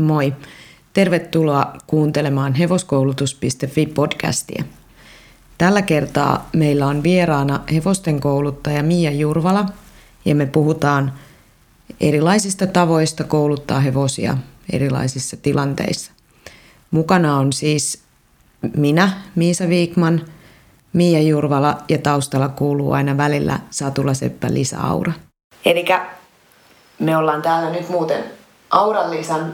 Moi. Tervetuloa kuuntelemaan hevoskoulutus.fi podcastia. Tällä kertaa meillä on vieraana hevosten kouluttaja Mia Jurvala ja me puhutaan erilaisista tavoista kouluttaa hevosia erilaisissa tilanteissa. Mukana on siis minä, Miisa Viikman, Mia Jurvala ja taustalla kuuluu aina välillä Satula Seppä Lisa Aura. Eli me ollaan täällä nyt muuten Auran Lisan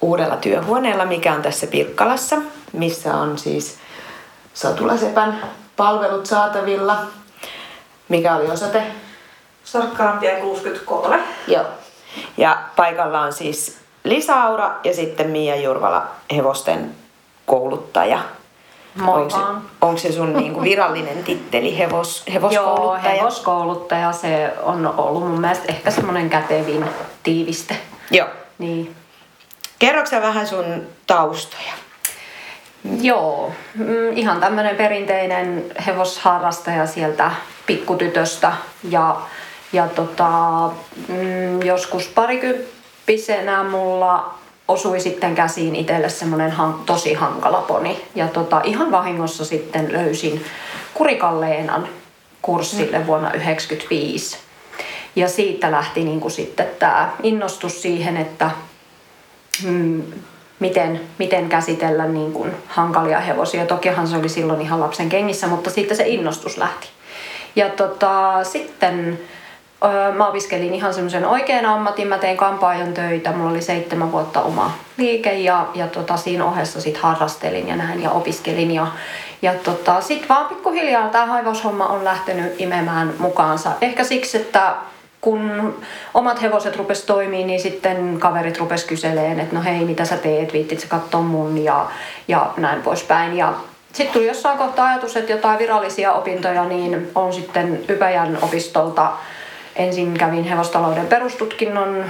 uudella työhuoneella, mikä on tässä Pirkkalassa, missä on siis Satulasepän palvelut saatavilla. Mikä oli osoite? Sarkkarampia 63. Joo. Ja paikalla on siis Lisaura ja sitten Mia Jurvala, hevosten kouluttaja. Moi onko se, onko se sun niinku virallinen titteli, hevos, hevoskouluttaja? Joo, hevoskouluttaja, se on ollut mun mielestä ehkä semmoinen kätevin tiiviste. Joo. Niin. Kerroksä sä vähän sun taustoja? Joo, mm, ihan tämmöinen perinteinen hevosharrastaja sieltä pikkutytöstä ja, ja tota, mm, joskus parikymppisenä mulla osui sitten käsiin itselle semmoinen han, tosi hankala poni. Ja tota, ihan vahingossa sitten löysin Kurikaleenan kurssille vuonna 1995. Ja siitä lähti niin kuin sitten tämä innostus siihen, että mm, miten, miten käsitellä niin kuin hankalia hevosia. Tokihan se oli silloin ihan lapsen kengissä, mutta sitten se innostus lähti. Ja tota, sitten ö, mä opiskelin ihan semmoisen oikean ammatin. Mä tein kampaajan töitä. Mulla oli seitsemän vuotta oma liike ja, ja tota, siinä ohessa sit harrastelin ja näin ja opiskelin. Ja, ja tota, sitten vaan pikkuhiljaa tämä haivoshomma on lähtenyt imemään mukaansa. Ehkä siksi, että kun omat hevoset rupes toimii, niin sitten kaverit rupes kyseleen, että no hei, mitä sä teet, viittit sä katsoa mun ja, ja näin poispäin. Ja sitten tuli jossain kohtaa ajatus, että jotain virallisia opintoja, niin on sitten Ypäjän opistolta. Ensin kävin hevostalouden perustutkinnon,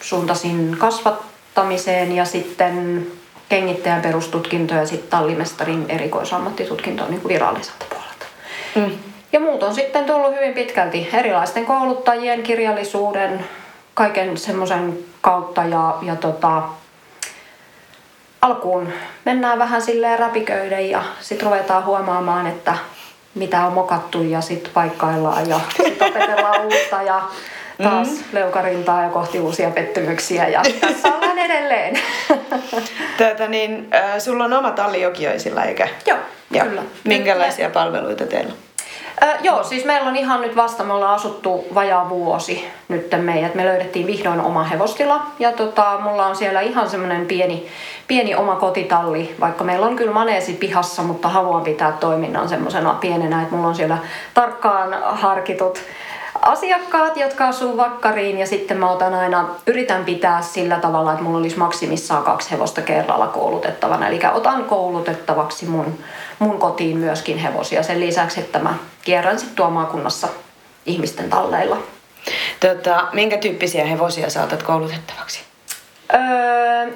suuntasin kasvattamiseen ja sitten kengittäjän perustutkinto ja sitten tallimestarin erikoisammattitutkinto niin viralliselta puolelta. Mm. Ja muut on sitten tullut hyvin pitkälti erilaisten kouluttajien, kirjallisuuden, kaiken semmoisen kautta ja, ja tota, alkuun mennään vähän silleen räpiköiden ja sitten ruvetaan huomaamaan, että mitä on mokattu ja sitten paikkaillaan ja sitten opetellaan uutta ja taas mm. leukarintaa ja kohti uusia pettymyksiä ja tässä ollaan edelleen. Tätä niin, äh, sulla on oma talli Jokioisilla, eikä? Joo, Ja kyllä. Minkälaisia palveluita teillä on? Joo, siis meillä on ihan nyt vasta, me ollaan asuttu vajaa vuosi nyt meidät. Me löydettiin vihdoin oma hevostila ja tota, mulla on siellä ihan semmoinen pieni, pieni oma kotitalli, vaikka meillä on kyllä maneesi pihassa, mutta haluan pitää toiminnan semmoisena pienenä, että mulla on siellä tarkkaan harkitut asiakkaat, jotka asuu vakkariin ja sitten mä otan aina, yritän pitää sillä tavalla, että mulla olisi maksimissaan kaksi hevosta kerralla koulutettavana. Eli otan koulutettavaksi mun, mun kotiin myöskin hevosia sen lisäksi, että mä kierrän sitten tuo maakunnassa ihmisten talleilla. Tota, minkä tyyppisiä hevosia saatat koulutettavaksi? Öö,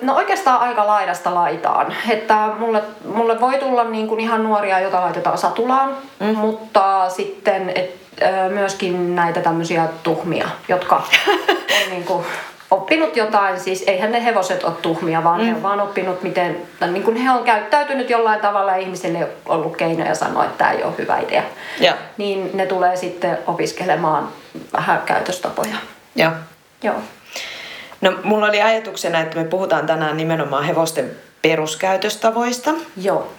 no oikeastaan aika laidasta laitaan. Että mulle, mulle voi tulla niin kuin ihan nuoria, joita laitetaan satulaan, mm. mutta sitten et, öö, myöskin näitä tämmöisiä tuhmia, jotka on niin kuin oppinut jotain. Siis eihän ne hevoset ole tuhmia, vaan mm. he on vaan oppinut, miten tai niin kuin he on käyttäytynyt jollain tavalla ja ihmisille ei ole ollut keinoja sanoa, että tämä ei ole hyvä idea. Joo. Niin ne tulee sitten opiskelemaan vähän käytöstapoja. Joo. Joo. No, mulla oli ajatuksena, että me puhutaan tänään nimenomaan hevosten peruskäytöstavoista. Joo.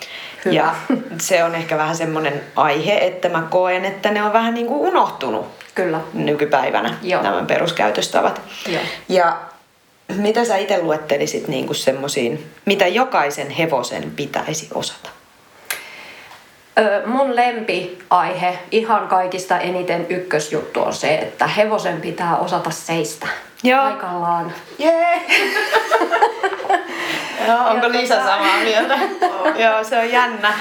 Hyvä. Ja se on ehkä vähän semmoinen aihe, että mä koen, että ne on vähän niin kuin unohtunut Kyllä. nykypäivänä, Joo. nämä peruskäytöstavat. Joo. Ja mitä sä itse luettelisit niin kuin semmosiin, mitä jokaisen hevosen pitäisi osata? Ö, mun lempiaihe, ihan kaikista eniten ykkösjuttu on se, että hevosen pitää osata seistä. Joo. Paikallaan. Jee! Joo, onko Ja Liisa tota- samaa mieltä? Joo, se on jännä.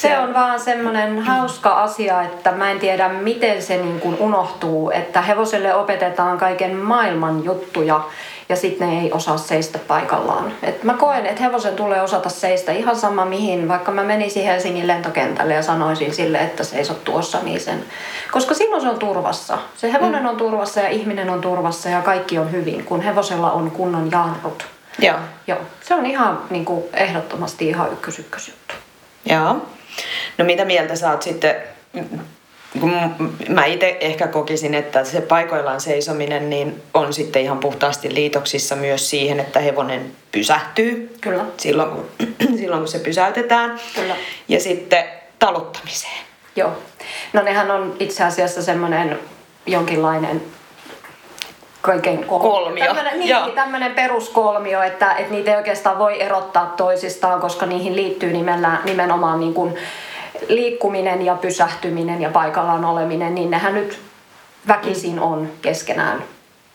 Se on vaan semmoinen hauska asia, että mä en tiedä miten se niin kuin unohtuu, että hevoselle opetetaan kaiken maailman juttuja ja sitten ne ei osaa seistä paikallaan. Et mä koen, että hevosen tulee osata seistä ihan sama mihin, vaikka mä menisin Helsingin lentokentälle ja sanoisin sille, että seisot tuossa, niin sen. Koska silloin se on turvassa. Se hevonen on turvassa ja ihminen on turvassa ja kaikki on hyvin, kun hevosella on kunnon jarrut. Joo. Joo. Se on ihan niin kuin, ehdottomasti ihan ykkös ykkösjuttu. Joo. No mitä mieltä sä oot sitten, kun mä itse ehkä kokisin, että se paikoillaan seisominen niin on sitten ihan puhtaasti liitoksissa myös siihen, että hevonen pysähtyy. Kyllä. Silloin kun, silloin kun se pysäytetään. Kyllä. Ja sitten taluttamiseen. Joo. No nehän on itse asiassa semmoinen jonkinlainen kaiken kolmio. Kolmio, Tämmönen, niin, tämmöinen peruskolmio, että, että niitä ei oikeastaan voi erottaa toisistaan, koska niihin liittyy nimellä, nimenomaan niin kuin liikkuminen ja pysähtyminen ja paikallaan oleminen, niin nehän nyt väkisin on keskenään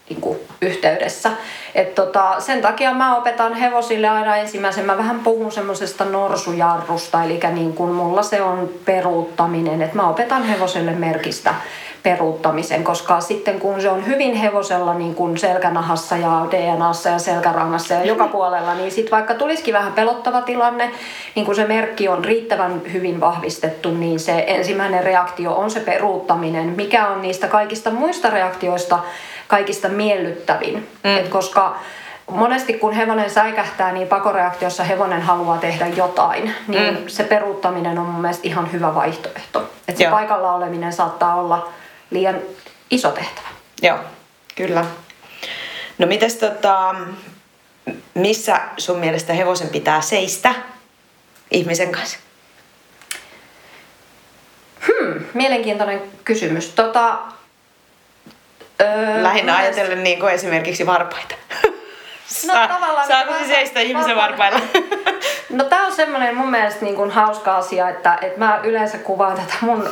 niin kuin yhteydessä. Et tota, sen takia mä opetan hevosille aina ensimmäisen, mä vähän puhun semmoisesta norsujarrusta, eli niin kuin mulla se on peruuttaminen, että mä opetan hevoselle merkistä peruuttamisen, koska sitten kun se on hyvin hevosella niin kuin selkänahassa ja DNAssa ja selkärangassa ja joka puolella, niin sitten vaikka tulisikin vähän pelottava tilanne, niin kun se merkki on riittävän hyvin vahvistettu, niin se ensimmäinen reaktio on se peruuttaminen, mikä on niistä kaikista muista reaktioista kaikista miellyttävin. Mm. Et koska monesti kun hevonen säikähtää, niin pakoreaktiossa hevonen haluaa tehdä jotain, niin mm. se peruuttaminen on mun mielestä ihan hyvä vaihtoehto. Että se Joo. paikalla oleminen saattaa olla liian iso tehtävä. Joo, kyllä. No mites tota, missä sun mielestä hevosen pitää seistä ihmisen kanssa? Hmm, mielenkiintoinen kysymys. Tota, öö, Lähinnä mielestä- ajatellen niin kuin esimerkiksi varpaita. No, Saa- tavallaan Saako se seistä ihmisen varpa- varpailla? No tämä on semmoinen mun mielestä niin kuin hauska asia, että, että mä yleensä kuvaan tätä mun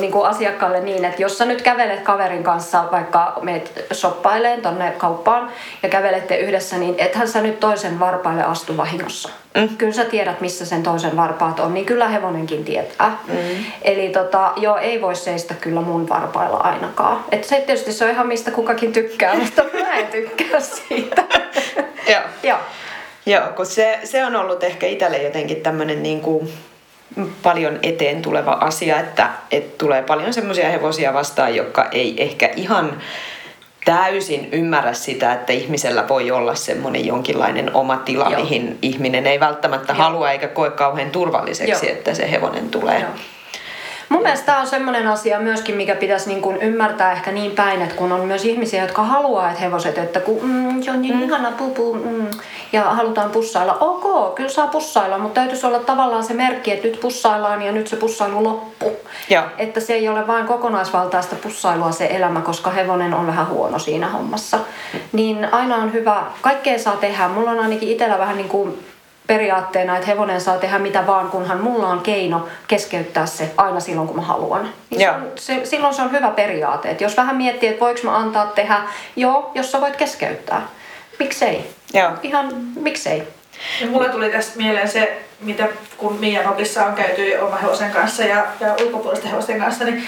niin kuin asiakkaalle niin, että jos sä nyt kävelet kaverin kanssa, vaikka meet shoppaileen tonne kauppaan ja kävelette yhdessä, niin ethän sä nyt toisen varpaille astu vahingossa. Mm. Kyllä sä tiedät, missä sen toisen varpaat on, niin kyllä hevonenkin tietää. Mm. Eli tota, joo, ei voi seistä kyllä mun varpailla ainakaan. Et se tietysti se on ihan mistä kukakin tykkää, mutta mä en tykkää siitä. Joo. joo. Joo, kun se, se on ollut ehkä itselle jotenkin tämmöinen niin kuin paljon eteen tuleva asia, että, että tulee paljon semmoisia hevosia vastaan, jotka ei ehkä ihan täysin ymmärrä sitä, että ihmisellä voi olla semmoinen jonkinlainen oma tila, Joo. mihin ihminen ei välttämättä Joo. halua eikä koe kauhean turvalliseksi, Joo. että se hevonen tulee. Joo. Mun mielestä tämä on semmoinen asia myöskin, mikä pitäisi niin kuin ymmärtää ehkä niin päin, että kun on myös ihmisiä, jotka haluaa, että hevoset, että kun mm, se on niin mm. ihana pupu mm, ja halutaan pussailla. Ok, kyllä saa pussailla, mutta täytyisi olla tavallaan se merkki, että nyt pussaillaan ja nyt se pussailu loppuu. Joo. Että se ei ole vain kokonaisvaltaista pussailua se elämä, koska hevonen on vähän huono siinä hommassa. Niin aina on hyvä, kaikkea saa tehdä. Mulla on ainakin itsellä vähän niin kuin periaatteena, että hevonen saa tehdä mitä vaan, kunhan mulla on keino keskeyttää se aina silloin, kun mä haluan. Niin se on, se, silloin se on hyvä periaate. Et jos vähän miettii, että voiko mä antaa tehdä, joo, jos sä voit keskeyttää. Miksei? Joo. Ihan miksei? Ja mulle tuli tästä mieleen se, mitä kun Mian opissa on käyty oma hevosen kanssa ja, ja ulkopuolisten hevosten kanssa, niin,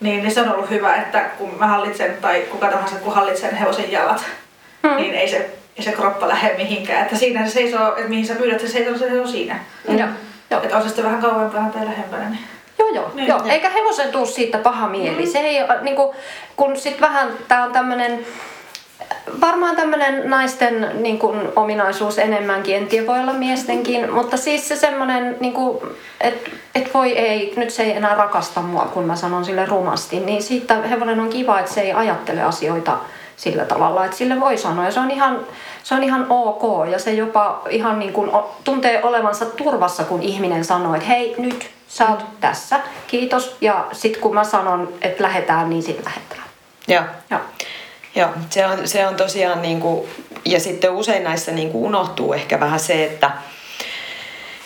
niin, niin se on ollut hyvä, että kun mä hallitsen tai kuka tahansa kun hallitsen hevosen jalat, hmm. niin ei se, ei se kroppa lähde mihinkään. Että siinä se seisoo, että mihin sä pyydät, se seisoo, se seisoo siinä. Mm. Joo. Joo. Että on se sitten vähän kauempana tai lähempänä. Niin. Joo, joo. Niin, joo. joo. Eikä hevosen tuu siitä paha mieli. Mm. Se ei, äh, niinku, kun sit vähän, tää on tämmönen, varmaan tämmönen naisten niin kuin, ominaisuus enemmänkin, en tiedä voi olla miestenkin, mutta siis se semmonen, niin että et voi ei, nyt se ei enää rakasta mua, kun mä sanon sille rumasti, niin siitä hevonen on kiva, että se ei ajattele asioita sillä tavalla, että sille voi sanoa. Ja se on ihan, se on ihan ok ja se jopa ihan niin kuin tuntee olevansa turvassa, kun ihminen sanoo, että hei nyt sä oot tässä, kiitos. Ja sitten kun mä sanon, että lähetään, niin sitten lähetään. Joo. Joo. Joo, se on, se on tosiaan niin kuin, ja sitten usein näissä niin kuin unohtuu ehkä vähän se, että,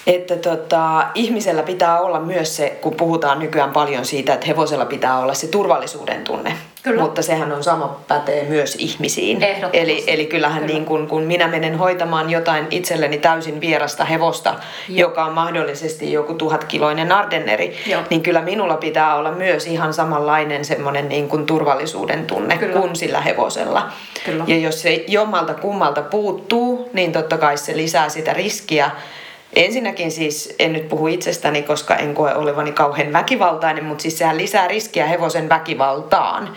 että tota, ihmisellä pitää olla myös se, kun puhutaan nykyään paljon siitä, että hevosella pitää olla se turvallisuuden tunne. Kyllä. Mutta sehän on sama pätee myös ihmisiin. Eli, eli kyllähän Kyllä. niin kun, kun minä menen hoitamaan jotain itselleni täysin vierasta hevosta, Joo. joka on mahdollisesti joku tuhatkiloinen ardenneri, Joo. niin kyllä minulla pitää olla myös ihan samanlainen semmoinen niin kuin turvallisuuden tunne Kyllä. kuin sillä hevosella. Kyllä. Ja jos se jommalta kummalta puuttuu, niin totta kai se lisää sitä riskiä. Ensinnäkin siis, en nyt puhu itsestäni, koska en koe olevani kauhean väkivaltainen, mutta siis sehän lisää riskiä hevosen väkivaltaan.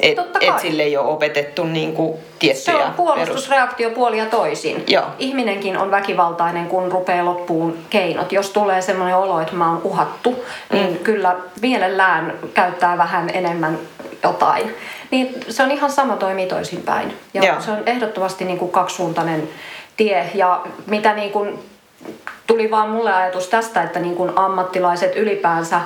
Et, Totta kai. et sille ei ole opetettu niin kuin tiettyjä Se on puolustusreaktio puoli ja toisin. Joo. Ihminenkin on väkivaltainen, kun rupeaa loppuun keinot. Jos tulee semmoinen olo, että mä oon uhattu, niin Mm. kyllä mielellään käyttää vähän enemmän jotain. Niin se on ihan sama toimii toisinpäin. Ja Joo. se on ehdottomasti niin kuin kaksisuuntainen tie. Ja mitä niin kuin tuli vaan mulle ajatus tästä, että niin kuin ammattilaiset ylipäänsä,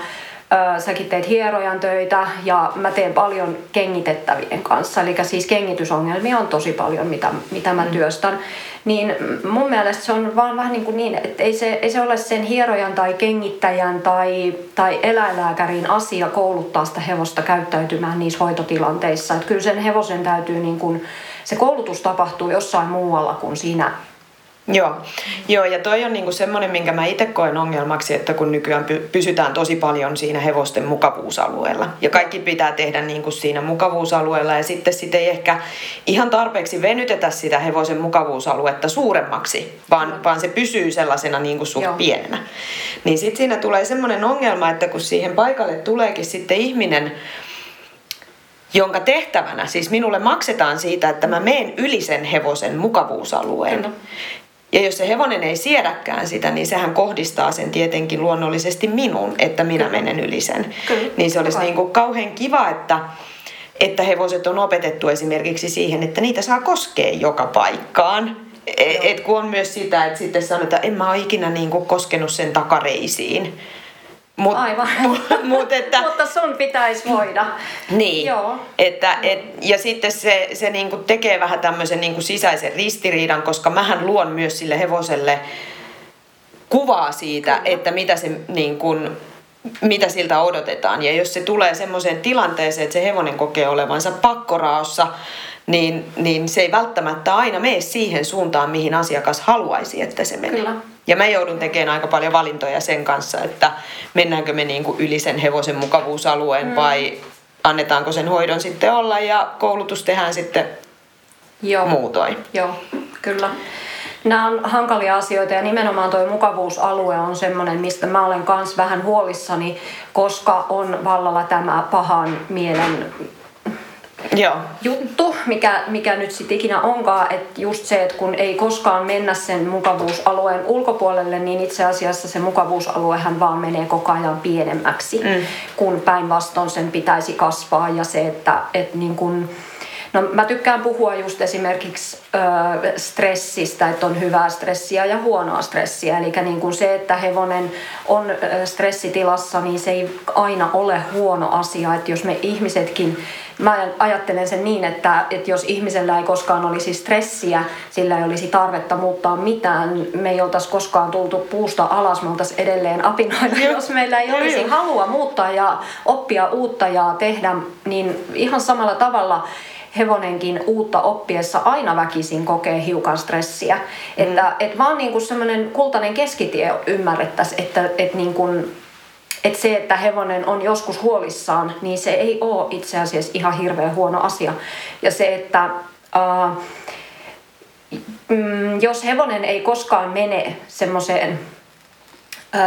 säkin teet hierojan töitä ja mä teen paljon kengitettävien kanssa. Eli siis kengitysongelmia on tosi paljon, mitä, mitä mä työstän. Niin mun mielestä se on vaan vähän niin, kuin niin että ei se, ei se ole sen hierojan tai kengittäjän tai, tai eläinlääkärin asia kouluttaa sitä hevosta käyttäytymään niissä hoitotilanteissa. Että kyllä sen hevosen täytyy, niin kuin, se koulutus tapahtuu jossain muualla kuin siinä Joo. Joo, ja toi on niinku semmoinen, minkä mä itse koen ongelmaksi, että kun nykyään py- pysytään tosi paljon siinä hevosten mukavuusalueella. Ja kaikki pitää tehdä niinku siinä mukavuusalueella ja sitten sit ei ehkä ihan tarpeeksi venytetä sitä hevosen mukavuusaluetta suuremmaksi, vaan, vaan se pysyy sellaisena niinku suht Joo. pienenä. Niin sitten siinä tulee semmoinen ongelma, että kun siihen paikalle tuleekin sitten ihminen, jonka tehtävänä, siis minulle maksetaan siitä, että mä meen yli sen hevosen mukavuusalueen. Kyllä. Ja jos se hevonen ei siedäkään sitä, niin sehän kohdistaa sen tietenkin luonnollisesti minun, että minä Kyllä. menen yli sen. Kyllä, Niin se olisi niin kuin kauhean kiva, että, että hevoset on opetettu esimerkiksi siihen, että niitä saa koskea joka paikkaan. E- Joo. Et kun on myös sitä, että sitten sanotaan, että en mä ole ikinä niin kuin koskenut sen takareisiin. Mut, Aivan. Mut, mut että, Mutta sun pitäisi voida. niin, Joo. Että, et, ja sitten se, se niinku tekee vähän tämmöisen niinku sisäisen ristiriidan, koska mähän luon myös sille hevoselle kuvaa siitä, Kyllä. että mitä, se, niin kun, mitä siltä odotetaan. Ja jos se tulee semmoiseen tilanteeseen, että se hevonen kokee olevansa pakkoraossa, niin, niin se ei välttämättä aina mene siihen suuntaan, mihin asiakas haluaisi, että se menee. Kyllä. Ja mä joudun tekemään aika paljon valintoja sen kanssa, että mennäänkö me niin kuin yli sen hevosen mukavuusalueen mm. vai annetaanko sen hoidon sitten olla ja koulutus tehdään sitten Joo. muutoin. Joo, kyllä. Nämä on hankalia asioita ja nimenomaan tuo mukavuusalue on semmoinen, mistä mä olen kans vähän huolissani, koska on vallalla tämä pahan mielen Joo. juttu, mikä, mikä nyt sitten ikinä onkaan, että just se, että kun ei koskaan mennä sen mukavuusalueen ulkopuolelle, niin itse asiassa se mukavuusaluehan vaan menee koko ajan pienemmäksi, Mm. kun päinvastoin sen pitäisi kasvaa ja se, että et niin kun, No mä tykkään puhua just esimerkiksi ö, stressistä, että on hyvää stressiä ja huonoa stressiä. Eli niin kuin se, että hevonen on stressitilassa, niin se ei aina ole huono asia. Että jos me ihmisetkin, mä ajattelen sen niin, että, että jos ihmisellä ei koskaan olisi stressiä, sillä ei olisi tarvetta muuttaa mitään, me ei oltaisi koskaan tultu puusta alas, me oltaisiin edelleen apinoilla, jos meillä ei Joo, olisi halua muuttaa ja oppia uutta ja tehdä, niin ihan samalla tavalla hevonenkin uutta oppiessa aina väkisin kokee hiukan stressiä. Mm. Että et vaan niinku semmoinen kultainen keskitie ymmärrettäisiin, että et niinku, et se, että hevonen on joskus huolissaan, niin se ei ole itse asiassa ihan hirveän huono asia. Ja se, että äh, jos hevonen ei koskaan mene semmoiseen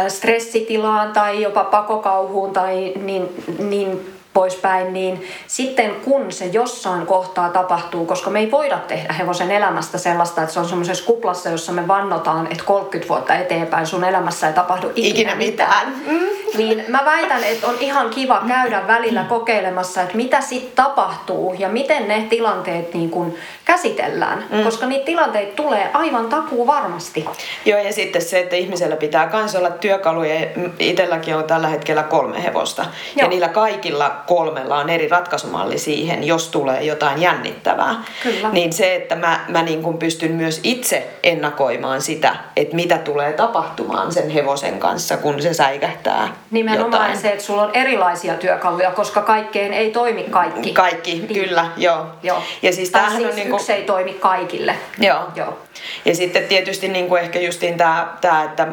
stressitilaan tai jopa pakokauhuun tai niin, niin poispäin, niin sitten kun se jossain kohtaa tapahtuu, koska me ei voida tehdä hevosen elämästä sellaista, että se on semmoisessa kuplassa, jossa me vannotaan, että 30 vuotta eteenpäin sun elämässä ei tapahdu ikinä, Ikinä mitään. Mm. niin mä väitän, että on ihan kiva käydä välillä kokeilemassa, että mitä sitten tapahtuu ja miten ne tilanteet niin kun käsitellään. Mm. Koska niitä tilanteita tulee aivan takuu varmasti. Joo, ja sitten se, että ihmisellä pitää myös olla työkaluja. Itselläkin on tällä hetkellä kolme hevosta. Joo. Ja niillä kaikilla kolmella on eri ratkaisumalli siihen, jos tulee jotain jännittävää. Kyllä. Niin se, että mä, mä niin kuin pystyn myös itse ennakoimaan sitä, että mitä tulee tapahtumaan sen hevosen kanssa, kun se säikähtää Nimenomaan jotain. se, että sulla on erilaisia työkaluja, koska kaikkeen ei toimi kaikki. Kaikki, Niin. kyllä, joo. Joo. Ja siis tai tämähän siis on niinku- yksi ei toimi kaikille. Joo. Joo. Ja sitten tietysti niin kuin ehkä justiin tämä, tämä, että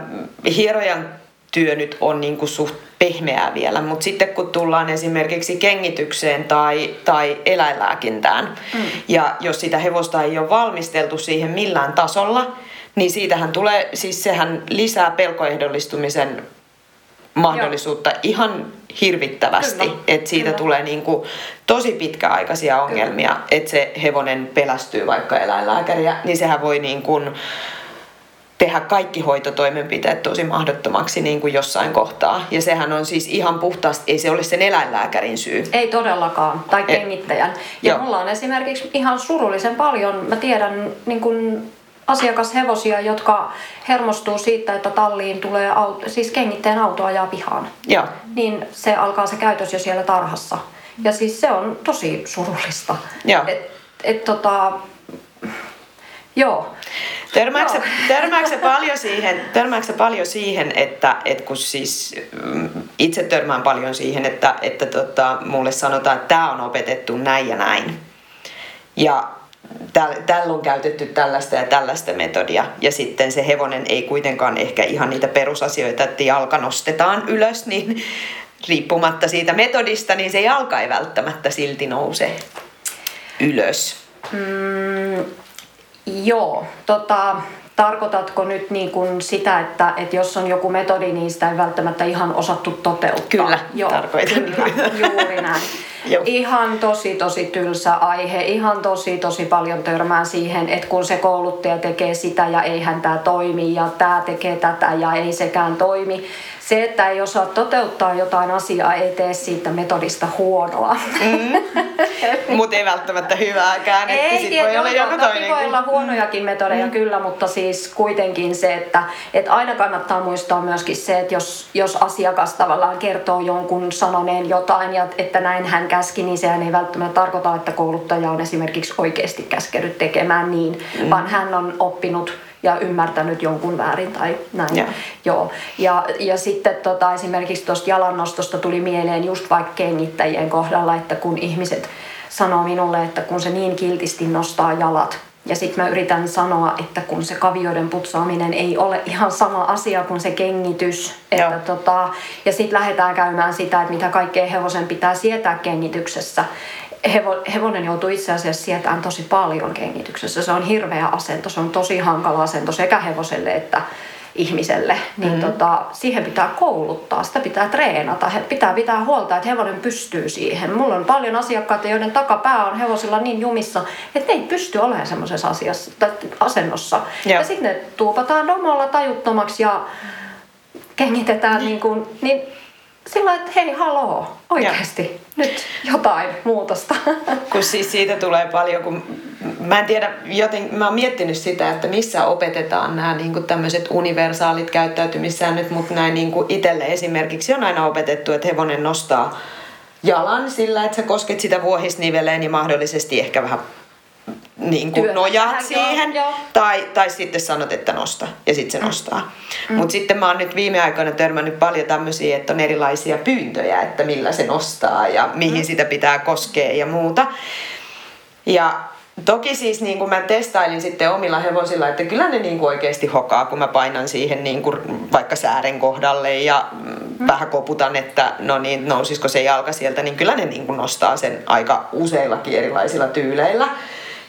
hierojan työ nyt on niin kuin suht pehmeää vielä, mutta sitten kun tullaan esimerkiksi kengitykseen tai, tai eläinlääkintään, mm. ja jos sitä hevosta ei ole valmisteltu siihen millään tasolla, niin siitähän tulee, siis sehän lisää pelkoehdollistumisen mahdollisuutta Joo. ihan hirvittävästi, että siitä kyllä. tulee niin kuin tosi pitkäaikaisia ongelmia, että se hevonen pelästyy vaikka eläinlääkäriä, niin sehän voi niin kuin tehdä kaikki hoitotoimenpiteet tosi mahdottomaksi niin kuin jossain kohtaa. Ja sehän on siis ihan puhtaasti, ei se ole sen eläinlääkärin syy. Ei todellakaan, tai kengittäjän. Ja Joo. mulla on esimerkiksi ihan surullisen paljon, mä tiedän niin kuin asiakashevosia, jotka hermostuu siitä, että talliin tulee auto, siis kengittäjän auto ajaa pihaan. Joo. Niin se alkaa se käytös jo siellä tarhassa. Ja siis se on tosi surullista. Joo. Et, et tota, joo. Törmääksä, törmääksä, paljon siihen, törmääksä paljon siihen, että, että kun siis mm, itse törmään paljon siihen, että, että tota, mulle sanotaan, että tämä on opetettu näin ja näin. Ja tällä on käytetty tällaista ja tällaista metodia. Ja sitten se hevonen ei kuitenkaan ehkä ihan niitä perusasioita, että jalka nostetaan ylös, niin riippumatta siitä metodista, niin se jalka ei välttämättä silti nouse ylös. Mm, joo, tota, tarkoitatko nyt niin kuin sitä, että, että jos on joku metodi, niin sitä ei välttämättä ihan osattu toteuttaa? Kyllä, Joo, tarkoitan. Kyllä, juuri näin. Ihan tosi tosi tylsä aihe, ihan tosi tosi paljon törmään siihen, että kun se kouluttaja tekee sitä ja eihän tämä toimi ja tämä tekee tätä ja ei sekään toimi, se, että ei osaa toteuttaa jotain asiaa, ei tee siitä metodista huonoa. Mm. mutta ei välttämättä hyvääkään. Ei, että sit voi olla joku toinen. voi olla huonojakin metodeja mm. kyllä, mutta siis kuitenkin se, että, että aina kannattaa muistaa myöskin se, että jos, jos asiakas tavallaan kertoo jonkun sanoneen jotain ja että näin hän käski, niin sehän ei välttämättä tarkoita, että kouluttaja on esimerkiksi oikeasti käskenyt tekemään niin, mm. vaan hän on oppinut ja ymmärtänyt jonkun väärin tai näin. Ja, Joo. ja, ja sitten tota, esimerkiksi tuosta jalannostosta tuli mieleen just vaikka kengittäjien kohdalla, että kun ihmiset sanoo minulle, että kun se niin kiltisti nostaa jalat, ja sitten mä yritän sanoa, että kun se kavioiden putsaaminen ei ole ihan sama asia kuin se kengitys. Että tota, ja sitten lähdetään käymään sitä, että mitä kaikkea hevosen pitää sietää kengityksessä hevonen joutuu itse asiassa sietään tosi paljon kengityksessä. Se on hirveä asento, se on tosi hankala asento sekä hevoselle että ihmiselle. Niin mm-hmm. tota, siihen pitää kouluttaa, sitä pitää treenata, he pitää pitää huolta, että hevonen pystyy siihen. Mulla on paljon asiakkaita, joiden takapää on hevosilla niin jumissa, että ne ei pysty olemaan semmoisessa asiassa, asennossa. Joo. Ja sitten ne tuupataan domolla tajuttomaksi ja kengitetään niin kuin, niin sillä että hei haloo, oikeasti. Nyt jotain muutosta. Kun siis siitä tulee paljon, kun mä en tiedä, joten mä oon miettinyt sitä, että missä opetetaan nämä niin tämmöiset universaalit käyttäytymissäännöt, mutta näin niin itselle esimerkiksi on aina opetettu, että hevonen nostaa jalan sillä, että sä kosket sitä vuohisniveleen ja mahdollisesti ehkä vähän niin kuin nojaat siihen, joo, joo. Tai, tai sitten sanot, että nosta, ja sitten se mm. nostaa. Mm. Mutta sitten mä oon nyt viime aikoina törmännyt paljon tämmöisiä, että on erilaisia pyyntöjä, että millä se nostaa ja mihin mm. sitä pitää koskea ja muuta. Ja Toki siis niin kuin mä testailin sitten omilla hevosilla, että kyllä ne niin kuin oikeasti hokaa, kun mä painan siihen niin kuin vaikka säären kohdalle ja mm. vähän koputan, että no niin, nousisiko se jalka sieltä, niin kyllä ne niin kuin nostaa sen aika useillakin erilaisilla tyyleillä.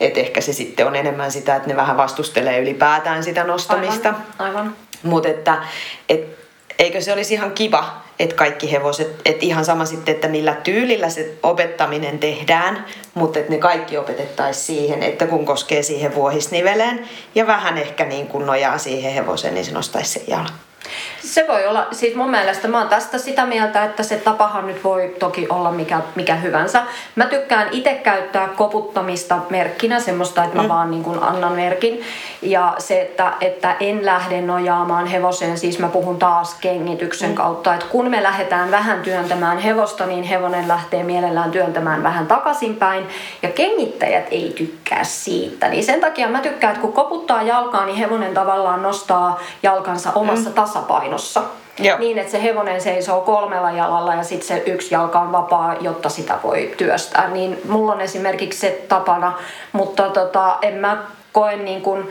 Että ehkä se sitten on enemmän sitä, että ne vähän vastustelee ylipäätään sitä nostamista. Aivan, aivan. Mutta että et, eikö se olisi ihan kiva, että kaikki hevoset, että ihan sama sitten, että millä tyylillä se opettaminen tehdään, mutta että ne kaikki opetettaisiin siihen, että kun koskee siihen vuohisniveleen ja vähän ehkä niin kuin nojaa siihen hevoseen, niin se nostaisi sen jalan. Se voi olla, siis mun mielestä mä oon tästä sitä mieltä, että se tapahan nyt voi toki olla mikä, mikä hyvänsä. Mä tykkään itse käyttää koputtamista merkkinä, semmoista, että mä mm. vaan niin kuin annan merkin. Ja se, että, että en lähde nojaamaan hevoseen, siis mä puhun taas kengityksen mm. kautta, että kun me lähdetään vähän työntämään hevosta, niin hevonen lähtee mielellään työntämään vähän takaisinpäin. Ja kengittäjät ei tykkää siitä. Niin sen takia mä tykkään, että kun koputtaa jalkaa, niin hevonen tavallaan nostaa jalkansa omassa mm. Tasapainossa. Joo. Niin, että se hevonen seisoo kolmella jalalla ja sitten se yksi jalka on vapaa, jotta sitä voi työstää. Niin mulla on esimerkiksi se tapana, mutta tota, en mä koe niin kuin,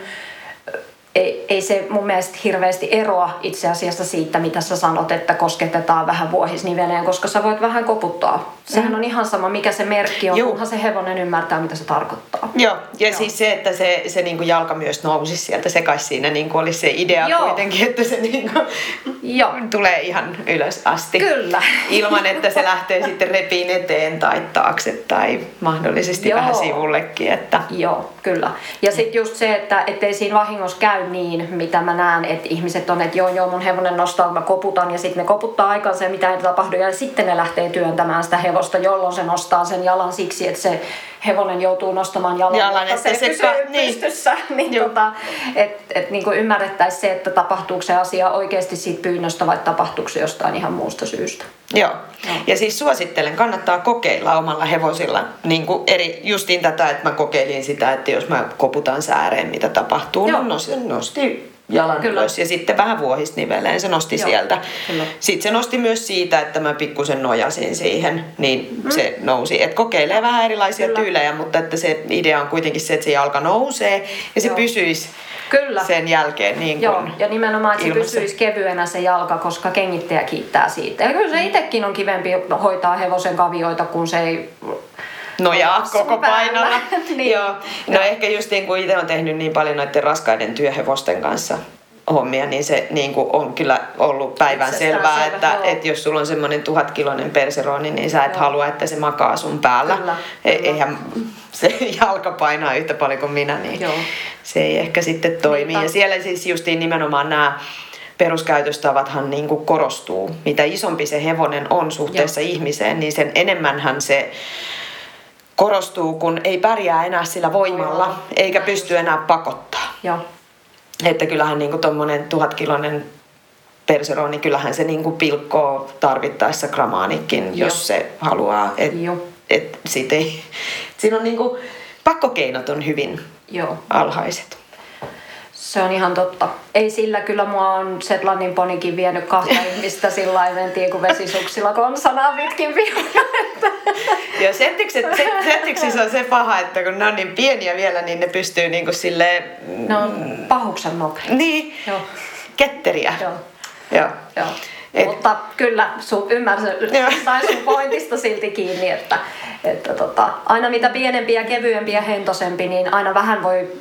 ei, ei se mun mielestä hirveästi eroa itse asiassa siitä, mitä sä sanot, että kosketetaan vähän vuohisniveleen, koska sä voit vähän koputtaa. Sehän mm. on ihan sama, mikä se merkki on, Juu. kunhan se hevonen ymmärtää, mitä se tarkoittaa. Joo, ja Joo. siis se, että se, se niinku jalka myös nousisi sieltä, se kai siinä niinku olisi se idea Joo. kuitenkin, että se niinku Joo. tulee ihan ylös asti. Kyllä. Ilman, että se lähtee sitten repiin eteen tai taakse tai mahdollisesti Joo. vähän sivullekin. Että... Joo, kyllä. Ja sitten just se, että ettei siinä vahingossa käy niin, mitä mä näen, että ihmiset on, että joo joo mun hevonen nostaa, mä koputan ja sitten ne koputtaa aikansa ja mitä ei tapahdu ja sitten ne lähtee työntämään sitä hevosta, jolloin se nostaa sen jalan siksi, että se hevonen joutuu nostamaan jalan, jalan että se, se pysyy ka- niin. pystyssä. Niin tota, että et, niin ymmärrettäisiin se, että tapahtuuko se asia oikeasti siitä pyynnöstä vai tapahtuuko se jostain ihan muusta syystä. Joo. No. Ja siis suosittelen, kannattaa kokeilla omalla hevosilla niin kuin eri, justiin tätä, että mä kokeilin sitä, että jos mä koputan sääreen, mitä tapahtuu, Joo. no nosti jalan Kyllä. ylös ja sitten vähän vuohisniveleen se nosti Joo. sieltä. Kyllä. Sitten se nosti myös siitä, että mä pikkusen nojasin siihen, niin mm. se nousi. Et kokeilee vähän erilaisia Kyllä. tyylejä, mutta että se idea on kuitenkin se, että se jalka nousee ja se Joo. pysyisi Kyllä. sen jälkeen niin Joo, ja nimenomaan, että ilmassa. se pysyisi kevyenä se jalka, koska kengittäjä kiittää siitä. Ja kyllä se itsekin on kivempi hoitaa hevosen kavioita, kun se ei nojaa koko painolla. niin. Joo. No ja. ehkä just niin kuin itse on tehnyt niin paljon noiden raskaiden työhevosten kanssa hommia, niin se niin kuin on kyllä ollut päivän selvää, selvä, että, että jos sulla on semmoinen tuhatkiloinen perseroni, niin sä et joo. halua, että se makaa sun päällä. Kyllä, e- kyllä. Eihän se jalka painaa yhtä paljon kuin minä, niin joo. se ei ehkä sitten toimi. Niin, ja siellä siis justiin nimenomaan nämä peruskäytöstavathan niin kuin korostuu. Mitä isompi se hevonen on suhteessa joo. ihmiseen, niin sen enemmänhän se korostuu, kun ei pärjää enää sillä voimalla, Joo. eikä pysty enää pakottaa. Joo. Että kyllähän niin tuommoinen tuhatkiloinen perseroni, kyllähän se niin kuin pilkkoo tarvittaessa gramaanikin, Joo. jos se haluaa. Et, et sit ei, siinä on niin kuin, pakkokeinot on hyvin Joo. alhaiset. Se on ihan totta. Ei sillä kyllä mua on Setlannin ponikin vienyt kahta ihmistä sillä lailla kuin vesisuksilla konsanaa pitkin Joo, settiksissä se on se paha, että kun ne on niin pieniä vielä, niin ne pystyy niin kuin silleen... No pahuksen nopea. Niin, Joo. ketteriä. Joo. Joo. Joo. Et... Mutta kyllä, sun ymmärsin, sain sun pointista silti kiinni, että, että tota, aina mitä pienempi ja kevyempi ja hentosempi, niin aina vähän voi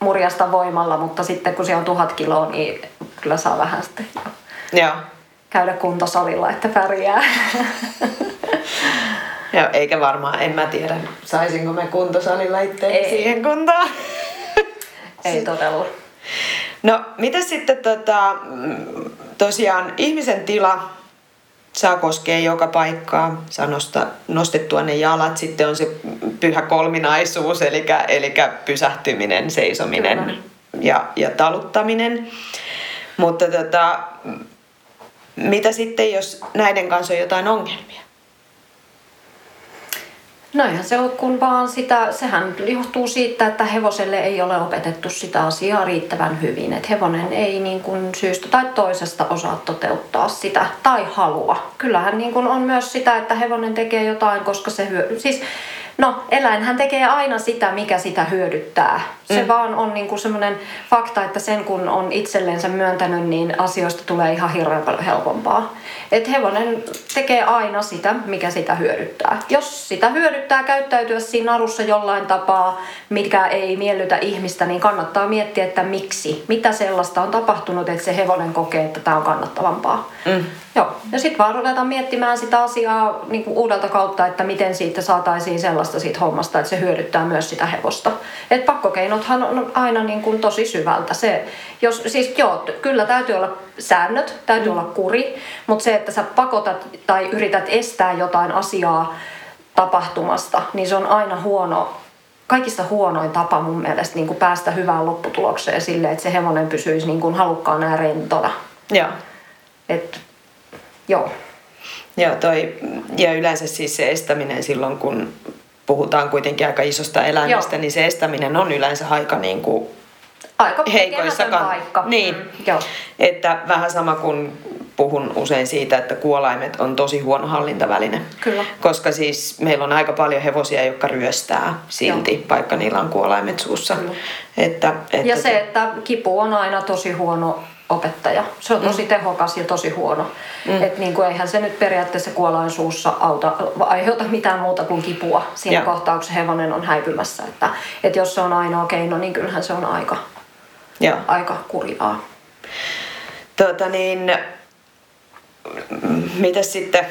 murjasta voimalla, mutta sitten kun se on tuhat kiloa, niin kyllä saa vähän sitten Joo. käydä kuntosalilla, että pärjää. Joo, eikä varmaan, en mä tiedä, saisinko me kuntosalilla itse siihen kuntoon. Ei todella. No, mitä sitten tota, tosiaan ihmisen tila saa koskea joka paikkaa, saa nosta, nostettua ne jalat. Sitten on se pyhä kolminaisuus, eli, eli pysähtyminen, seisominen ja, ja taluttaminen. Mutta tota, mitä sitten, jos näiden kanssa on jotain ongelmia? No se on kun vaan sitä, sehän johtuu siitä, että hevoselle ei ole opetettu sitä asiaa riittävän hyvin. Että hevonen ei niin kuin syystä tai toisesta osaa toteuttaa sitä tai halua. Kyllähän niin kuin on myös sitä, että hevonen tekee jotain, koska se hyö... Siis No, eläinhän tekee aina sitä, mikä sitä hyödyttää. Se mm. vaan on niinku semmoinen fakta, että sen kun on itsellensä myöntänyt, niin asioista tulee ihan hirveän paljon helpompaa. Et hevonen tekee aina sitä, mikä sitä hyödyttää. Jos sitä hyödyttää käyttäytyä siinä narussa jollain tapaa, mikä ei miellytä ihmistä, niin kannattaa miettiä, että miksi. Mitä sellaista on tapahtunut, että se hevonen kokee, että tämä on kannattavampaa. Mm. Joo. Ja sitten vaan ruvetaan miettimään sitä asiaa niin kuin uudelta kautta, että miten siitä saataisiin sellaista siitä hommasta, että se hyödyttää myös sitä hevosta. Et pakkokeinothan on aina niin kuin tosi syvältä. Se, jos, siis joo, kyllä täytyy olla säännöt, täytyy mm. olla kuri, mutta se, että sä pakotat tai yrität estää jotain asiaa tapahtumasta, niin se on aina huono kaikista huonoin tapa mun mielestä niin kuin päästä hyvään lopputulokseen sille, että se hevonen pysyisi niin kuin halukkaana ja rentona. Joo. Et Joo. Joo, toi, ja yleensä siis se estäminen silloin, kun puhutaan kuitenkin aika isosta eläimestä, Joo. niin se estäminen on yleensä aika niin kuin aika heikoissa kan... paikka. Niin, mm, joo. että vähän sama kuin puhun usein siitä, että kuolaimet on tosi huono hallintaväline. Kyllä. Koska siis meillä on aika paljon hevosia, jotka ryöstää silti, Joo. vaikka niillä on kuolaimet suussa. Että, että ja se, että kipu on aina tosi huono opettaja. Se on tosi mm. tehokas ja tosi huono. Mm. Et niin kuin eihän se nyt periaatteessa kuolain suussa auta, aiheuta mitään muuta kuin kipua siinä ja. kohtaa, kun se hevonen on häipymässä. Että, et jos se on ainoa keino, niin kyllähän se on aika, ja. aika kurjaa. Tota niin, mitä sitten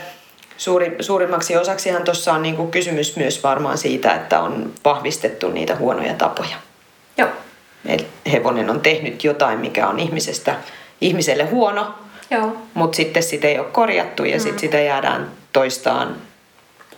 suuri, suurimmaksi osaksihan tuossa on niinku kysymys myös varmaan siitä, että on vahvistettu niitä huonoja tapoja. Joo. Hevonen on tehnyt jotain, mikä on ihmisestä, ihmiselle huono, Joo. mutta sitten sitä ei ole korjattu ja mm. sitten sitä jäädään toistaan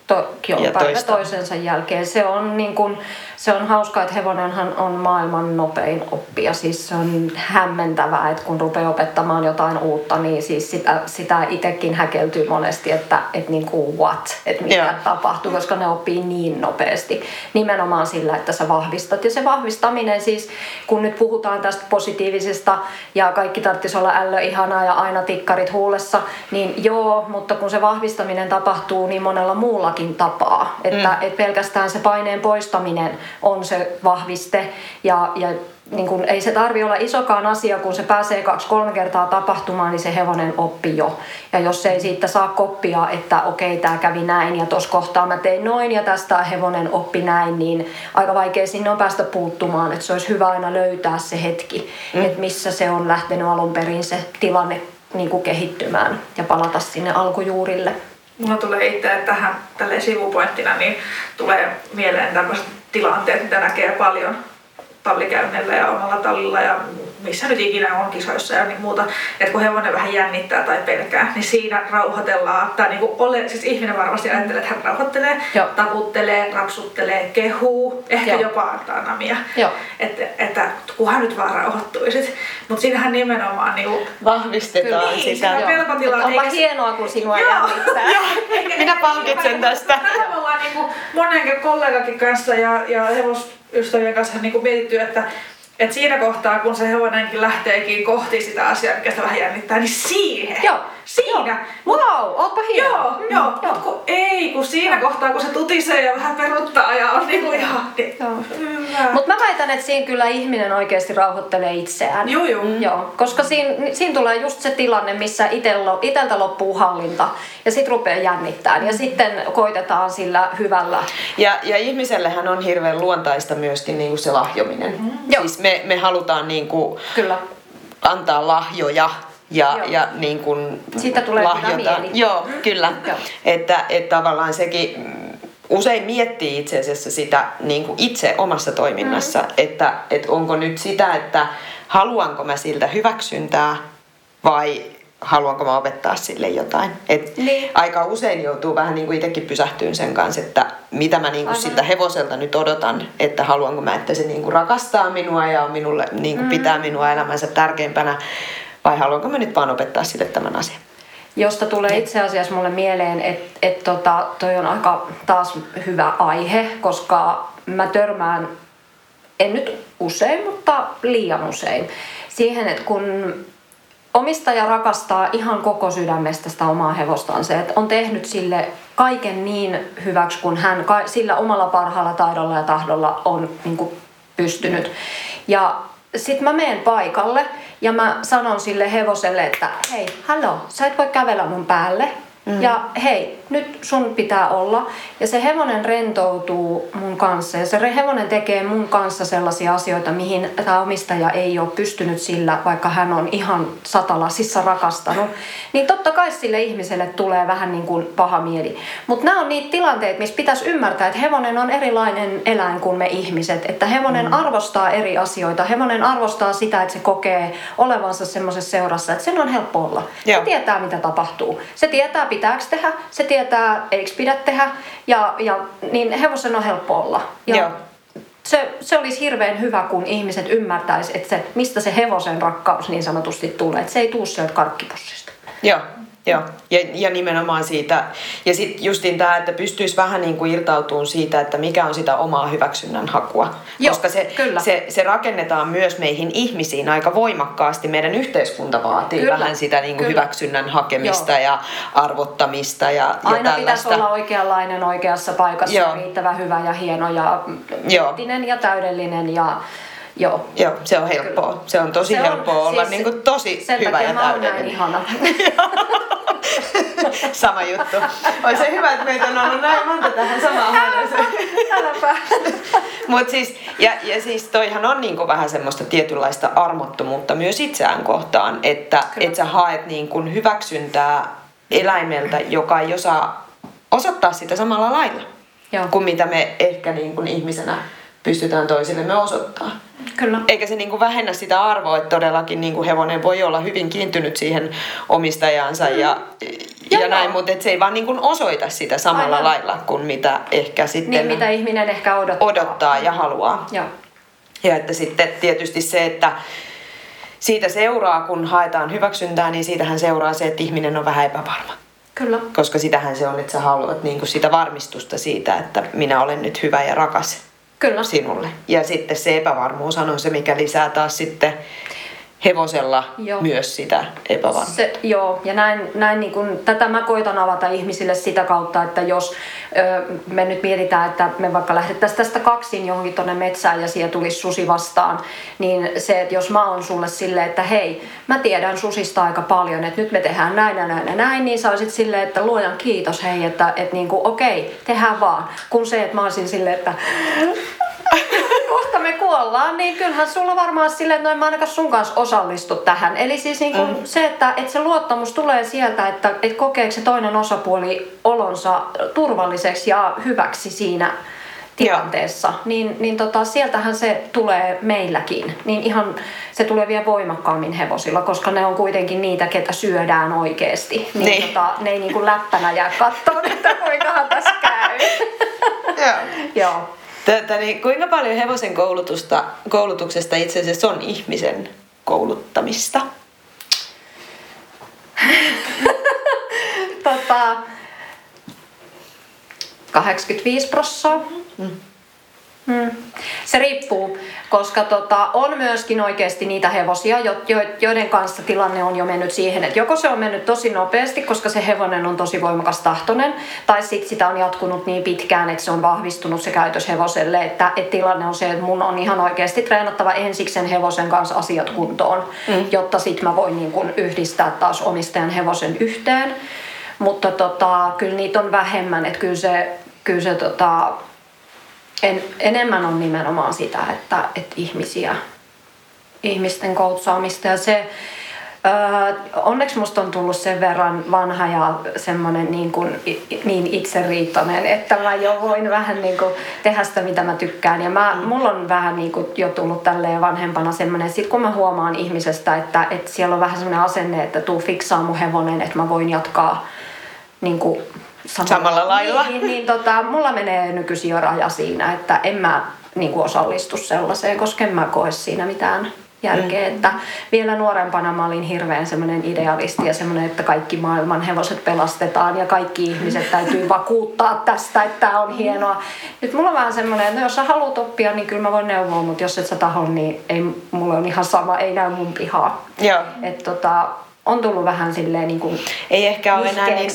to, joo, ja päivä toista. toisensa jälkeen. Se on, niin kun, se on hauskaa, että hevonenhan on maailman nopein oppija. Siis se on hämmentävää, että kun rupeaa opettamaan jotain uutta, niin siis sitä, sitä itsekin häkeltyy monesti, että, että niin kuin what, että mitä yeah. tapahtuu, koska ne oppii niin nopeasti. Nimenomaan sillä, että sä vahvistat. Ja se vahvistaminen siis, kun nyt puhutaan tästä positiivisesta ja kaikki tarvitsisi olla ällö ihanaa ja aina tikkarit huulessa, niin joo, mutta kun se vahvistaminen tapahtuu niin monella muulla monellakin tapaa. Että mm. et pelkästään se paineen poistaminen on se vahviste ja, ja niin kun, ei se tarvi olla isokaan asia, kun se pääsee kaksi-kolme kertaa tapahtumaan, niin se hevonen oppi jo. Ja jos ei siitä saa koppia, että okei, tämä kävi näin ja tuossa kohtaa mä tein noin ja tästä hevonen oppi näin, niin aika vaikea sinne on päästä puuttumaan. Että se olisi hyvä aina löytää se hetki, mm. että missä se on lähtenyt alun perin se tilanne niin kuin kehittymään ja palata sinne alkujuurille. Mulla tulee itse tähän tälle sivupointtina, niin tulee mieleen tämmöiset tilanteet, mitä näkee paljon tallikäynnillä ja omalla tallilla ja missä nyt ikinä on kisoissa ja niin muuta, että kun hevonen vähän jännittää tai pelkää, niin siinä rauhoitellaan. Tai niin kuin ole, siis ihminen varmasti ajattelee, että hän rauhoittelee, Joo. taputtelee, rapsuttelee, kehuu, ehkä Joo. jopa antaa namia. Että, että kunhan nyt vaan rauhoittuisit. Mutta siinähän nimenomaan niin kuin, vahvistetaan niin, sitä. pelkotila. Onpa eikä... hienoa, kun sinua Joo. jännittää. Minä palkitsen tästä. Tähän me ollaan niin kuin monen kollegakin kanssa ja, ja hevosystävien kanssa niin kuin mietitty, että et siinä kohtaa, kun se hevonenkin lähteekin kohti sitä asiaa, mikä sitä vähän jännittää, niin siihen. Joo. Siinä. Joo. Wow, ootpa hieno. Joo, mm, joo. joo. Mut kun, ei, kun siinä joo. kohtaa, kun se tutisee ja vähän peruttaa ja on niinku ihan... Niin, Mutta mä väitän, että siinä kyllä ihminen oikeasti rauhoittelee itseään. Joo, joo. Mm. joo. Koska siinä, siinä tulee just se tilanne, missä itellä, iteltä loppuu hallinta ja sit rupeaa jännittämään. Ja sitten koitetaan sillä hyvällä. Ja, ja ihmisellehän on hirveän luontaista myöskin niinku se lahjominen. Mm-hmm. Siis me, me halutaan niinku Kyllä. antaa lahjoja ja, Joo. ja niin kuin Siitä tulee lahjota. mieli. Joo, mm. kyllä. Joo. Että, että tavallaan sekin usein miettii itse asiassa sitä niin kuin itse omassa toiminnassa, mm. että, että onko nyt sitä, että haluanko mä siltä hyväksyntää vai haluanko mä opettaa sille jotain. Et niin. Aika usein joutuu vähän niin kuin itsekin pysähtyyn sen kanssa, että mitä mä niin kuin siltä hevoselta nyt odotan, että haluanko mä, että se niin kuin rakastaa minua ja minulle niin kuin mm. pitää minua elämänsä tärkeimpänä vai haluanko mä nyt vaan opettaa sille tämän asian? Josta tulee niin. itse asiassa mulle mieleen, että et tota, toi on aika taas hyvä aihe, koska mä törmään, en nyt usein, mutta liian usein, siihen, että kun omistaja rakastaa ihan koko sydämestä sitä omaa hevostansa, että on tehnyt sille kaiken niin hyväksi, kun hän sillä omalla parhaalla taidolla ja tahdolla on niin kuin, pystynyt. Ja sitten mä menen paikalle ja mä sanon sille hevoselle, että hei, hallo, sä et voi kävellä mun päälle. Mm. Ja hei, nyt sun pitää olla. Ja se hevonen rentoutuu mun kanssa ja se hevonen tekee mun kanssa sellaisia asioita, mihin tämä omistaja ei ole pystynyt sillä, vaikka hän on ihan satalasissa rakastanut. Niin totta kai sille ihmiselle tulee vähän niin kuin paha mieli. Mutta nämä on niitä tilanteita, missä pitäisi ymmärtää, että hevonen on erilainen eläin kuin me ihmiset. Että hevonen mm. arvostaa eri asioita. Hevonen arvostaa sitä, että se kokee olevansa semmoisessa seurassa, että sen on helppo olla. Joo. Se tietää, mitä tapahtuu. Se tietää, pitääkö tehdä. Se tietää, eikö pidä tehdä, ja, ja niin hevosen on helppo olla. Ja Joo. Se, se olisi hirveän hyvä, kun ihmiset ymmärtäisivät, että se, mistä se hevosen rakkaus niin sanotusti tulee. Että se ei tule sieltä karkkipussista. Joo. Joo, ja, ja nimenomaan siitä, ja sitten justiin tämä, että pystyisi vähän niin kuin irtautumaan siitä, että mikä on sitä omaa hyväksynnän hakua. Joo, Koska se, kyllä. se, se rakennetaan myös meihin ihmisiin aika voimakkaasti. Meidän yhteiskunta vaatii Kyllä, vähän sitä niin kuin kyllä. hyväksynnän hakemista Joo. ja arvottamista ja, ja Aina pitäisi tällaista. olla oikeanlainen oikeassa paikassa, Joo. riittävän hyvä ja hieno ja eettinen ja täydellinen ja joo. Joo, se on helppoa. Kyllä. Se on tosi Se on helppoa olla siis- niin kuin tosi Sen hyvä takia ja täydellinen. ihana. Sama juttu. Olisi se hyvä, että meitä on ollut näin monta tähän samaan huoneeseen. Mut siis, ja, ja siis toihan on niinku vähän semmoista tietynlaista armottomuutta myös itseään kohtaan, että et sä haet niinku hyväksyntää eläimeltä, joka ei osaa osoittaa sitä samalla lailla Joo. kuin mitä me ehkä niinku ihmisenä pystytään toisillemme osoittaa. Kyllä. Eikä se niinku vähennä sitä arvoa, että todellakin niinku hevonen voi olla hyvin kiintynyt siihen omistajaansa ja, ja Joo. näin, mutta et se ei vaan niinku osoita sitä samalla Aivan. lailla kuin mitä ehkä sitten Niin mitä ihminen ehkä odottaa. odottaa ja haluaa. Joo. Ja että sitten tietysti se, että siitä seuraa, kun haetaan hyväksyntää, niin siitähän seuraa se, että ihminen on vähän epävarma. Kyllä. Koska sitähän se on, että sä haluat niin kuin sitä varmistusta siitä, että minä olen nyt hyvä ja rakas Kyllä. sinulle. Ja sitten se epävarmuus on se, mikä lisää taas sitten hevosella Joo. myös sitä epävarmuutta. Se, joo, ja näin, näin niin kun, tätä mä koitan avata ihmisille sitä kautta, että jos ö, me nyt mietitään, että me vaikka lähdettäisiin tästä kaksin johonkin tuonne metsään ja siellä tulisi susi vastaan, niin se, että jos mä oon sulle silleen, että hei, mä tiedän susista aika paljon, että nyt me tehdään näin ja näin ja näin, niin sä olisit silleen, että luojan kiitos hei, että, että niin kuin, okei, tehdään vaan. Kun se, että mä olisin silleen, että kohta me kuollaan, niin kyllähän sulla varmaan silleen, että noin mä ainakaan sun kanssa osallistu tähän. Eli siis niin kuin mm. se, että, että se luottamus tulee sieltä, että, että kokeeko se toinen osapuoli olonsa turvalliseksi ja hyväksi siinä tilanteessa, niin, niin tota, sieltähän se tulee meilläkin. Niin ihan se tulee vielä voimakkaammin hevosilla, koska ne on kuitenkin niitä, ketä syödään oikeasti. Niin, Niin. Tota, ne ei niin kuin läppänä jää kattoon, että kuinkahan tässä käy. Joo. Joo. Tätä, niin kuinka paljon hevosen koulutusta, koulutuksesta itse asiassa on ihmisen kouluttamista? tota, 85 prossaa. Mm. Se riippuu, koska tota, on myöskin oikeasti niitä hevosia, jo, jo, joiden kanssa tilanne on jo mennyt siihen, että joko se on mennyt tosi nopeasti, koska se hevonen on tosi voimakas tahtonen, tai sitten sitä on jatkunut niin pitkään, että se on vahvistunut se käytös hevoselle, että, että tilanne on se, että mun on ihan oikeasti treenattava ensiksi sen hevosen kanssa asiat kuntoon, mm. jotta sitten mä voin niin kun yhdistää taas omistajan hevosen yhteen. Mutta tota, kyllä niitä on vähemmän, että kyllä se, kyllä se tota, en, enemmän on nimenomaan sitä, että, että ihmisiä, ihmisten koutsaamista ja se, Öö, onneksi musta on tullut sen verran vanha ja semmoinen niin, kuin, niin itseriittoinen, että mä jo voin vähän niin kuin tehdä sitä, mitä mä tykkään. Ja mä, mulla on vähän niin kuin jo tullut tälleen vanhempana semmoinen, sit kun mä huomaan ihmisestä, että, että siellä on vähän semmoinen asenne, että tuu fiksaa mun hevonen, että mä voin jatkaa niin kuin samalla, Samalla lailla. Niin, niin tota, mulla menee nykyisin jo raja siinä, että en mä niin kuin osallistu sellaiseen, koska en mä koe siinä mitään järkeä. Mm. Että vielä nuorempana mä olin hirveän semmoinen idealisti ja semmoinen, että kaikki maailman hevoset pelastetaan ja kaikki ihmiset täytyy vakuuttaa tästä, että tämä on hienoa. Nyt mulla on vähän semmoinen, että no jos sä haluat oppia, niin kyllä mä voin neuvoa, mutta jos et sä taho, niin ei, mulla on ihan sama, ei näy mun pihaa. Joo. Et tota, on tullut vähän silleen niin kuin Ei ehkä ole enää niin.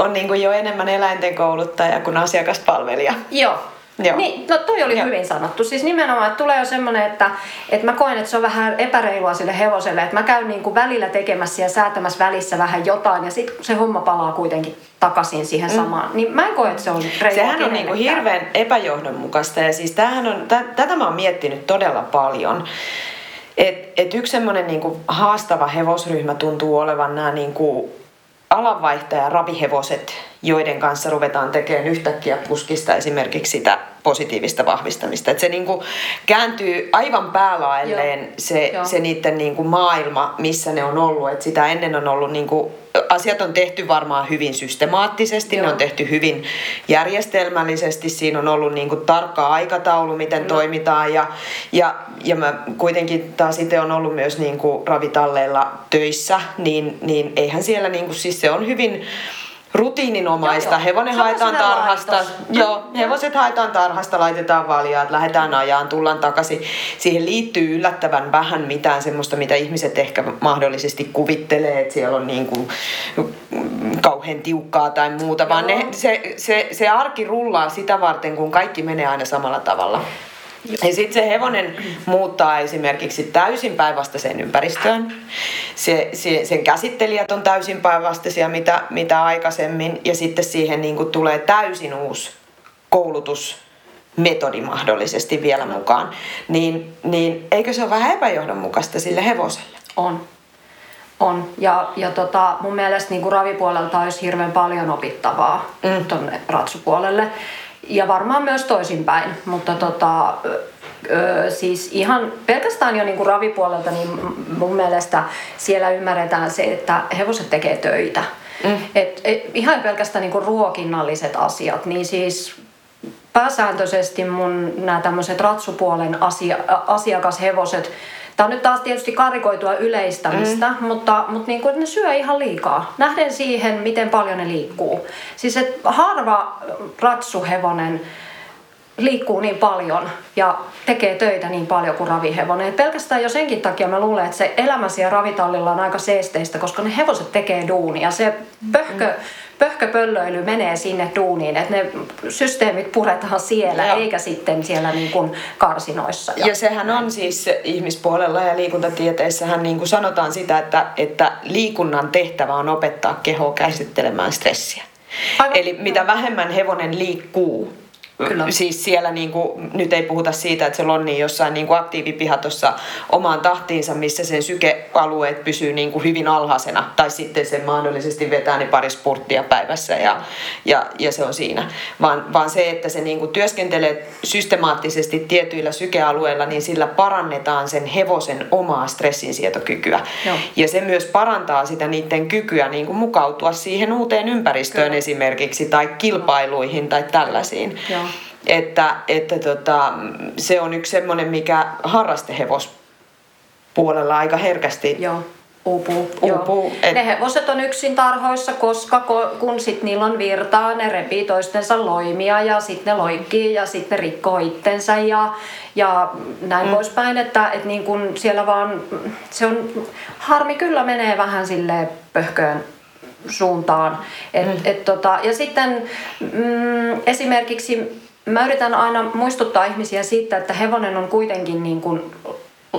On niin kuin jo enemmän eläinten kouluttaja kuin asiakaspalvelija. Joo. Joo. Niin, no toi oli Joo. hyvin sanottu. Siis nimenomaan, että tulee jo semmoinen, että, että mä koen, että se on vähän epäreilua sille hevoselle, että mä käyn niin kuin välillä tekemässä ja säätämässä välissä vähän jotain ja sitten se homma palaa kuitenkin takaisin siihen samaan. Niin mä en koe, että se on reilua Sehän on niinku kenellekään. hirveän epäjohdonmukaista ja siis tämähän on, tä, tätä mä oon miettinyt todella paljon. Et, et yksi semmoinen niinku haastava hevosryhmä tuntuu olevan nämä niinku alanvaihtaja ravihevoset, joiden kanssa ruvetaan tekemään yhtäkkiä puskista esimerkiksi sitä positiivista vahvistamista. Että se niin kuin kääntyy aivan päälailleen se, se niiden niin kuin maailma, missä ne on ollut. Että sitä ennen on ollut, niin kuin, asiat on tehty varmaan hyvin systemaattisesti, Joo. ne on tehty hyvin järjestelmällisesti. Siinä on ollut niin kuin tarkka aikataulu, miten no. toimitaan. Ja, ja, ja mä kuitenkin taas itse on ollut myös niin kuin ravitalleilla töissä, niin, niin eihän siellä, niin kuin, siis se on hyvin rutiininomaista. Joo, joo. Hevonen haetaan tarhasta. Laitos. Joo, hevoset haetaan tarhasta, laitetaan valjaat, lähdetään ajaan, tullaan takaisin. Siihen liittyy yllättävän vähän mitään semmoista, mitä ihmiset ehkä mahdollisesti kuvittelee, että siellä on niin kuin kauhean tiukkaa tai muuta, joo. vaan ne, se, se, se arki rullaa sitä varten, kun kaikki menee aina samalla tavalla. Ja sitten se hevonen muuttaa esimerkiksi täysin päinvastaiseen ympäristöön. Se, se, sen käsittelijät on täysin päinvastaisia mitä, mitä aikaisemmin. Ja sitten siihen niin kuin tulee täysin uusi koulutusmetodi mahdollisesti vielä mukaan. Niin, niin eikö se ole vähän epäjohdonmukaista sille hevoselle? On. On. Ja, ja tota, mun mielestä niin kuin ravipuolelta olisi hirveän paljon opittavaa mm. tuonne ratsupuolelle. Ja varmaan myös toisinpäin, mutta tota, ö, siis ihan pelkästään jo niinku ravipuolelta, niin mun mielestä siellä ymmärretään se, että hevoset tekee töitä. Mm. Et, et, ihan pelkästään niinku ruokinnalliset asiat, niin siis pääsääntöisesti mun nämä tämmöiset ratsupuolen asia, asiakashevoset, Tämä on nyt taas tietysti karikoitua yleistämistä, mm. mutta, mutta niin kuin, ne syö ihan liikaa. Nähden siihen, miten paljon ne liikkuu. Siis et harva ratsuhevonen liikkuu niin paljon ja tekee töitä niin paljon kuin ravihevonen. Et pelkästään jo senkin takia mä luulen, että se elämä siellä ravitallilla on aika seesteistä, koska ne hevoset tekee duunia. Se pöhkö, mm. Pöhköpöllöily menee sinne duuniin, että ne systeemit puretaan siellä, Joo. eikä sitten siellä niin kuin karsinoissa. Ja, ja sehän on siis ihmispuolella ja liikuntatieteissähän niin kuin sanotaan sitä, että, että liikunnan tehtävä on opettaa kehoa käsittelemään stressiä. Aivan. Eli mitä vähemmän hevonen liikkuu, Kyllä. Siis siellä niin kuin, nyt ei puhuta siitä, että se lonni jossain niin kuin aktiivipiha tuossa omaan tahtiinsa, missä sen sykealueet pysyy niin kuin hyvin alhaisena. Tai sitten se mahdollisesti vetää ne pari spurttia päivässä ja, ja, ja se on siinä. Vaan, vaan se, että se niin kuin työskentelee systemaattisesti tietyillä sykealueilla, niin sillä parannetaan sen hevosen omaa stressinsietokykyä. Joo. Ja se myös parantaa sitä niiden kykyä niin kuin mukautua siihen uuteen ympäristöön Kyllä. esimerkiksi tai kilpailuihin tai tällaisiin. Joo. Että, että tota, se on yksi semmoinen, mikä harrastehevos puolella aika herkästi Joo uupuu. uupuu et... Ne hevoset on yksin tarhoissa, koska kun sit niillä on virtaa, ne repii toistensa loimia ja sitten ne loikkii ja sitten ne rikkoo itsensä ja, ja näin mm. poispäin. Että et niin kun siellä vaan, se on, harmi kyllä menee vähän sille pöhköön suuntaan. Et, mm. et tota, ja sitten mm, esimerkiksi mä yritän aina muistuttaa ihmisiä siitä, että hevonen on kuitenkin niin kuin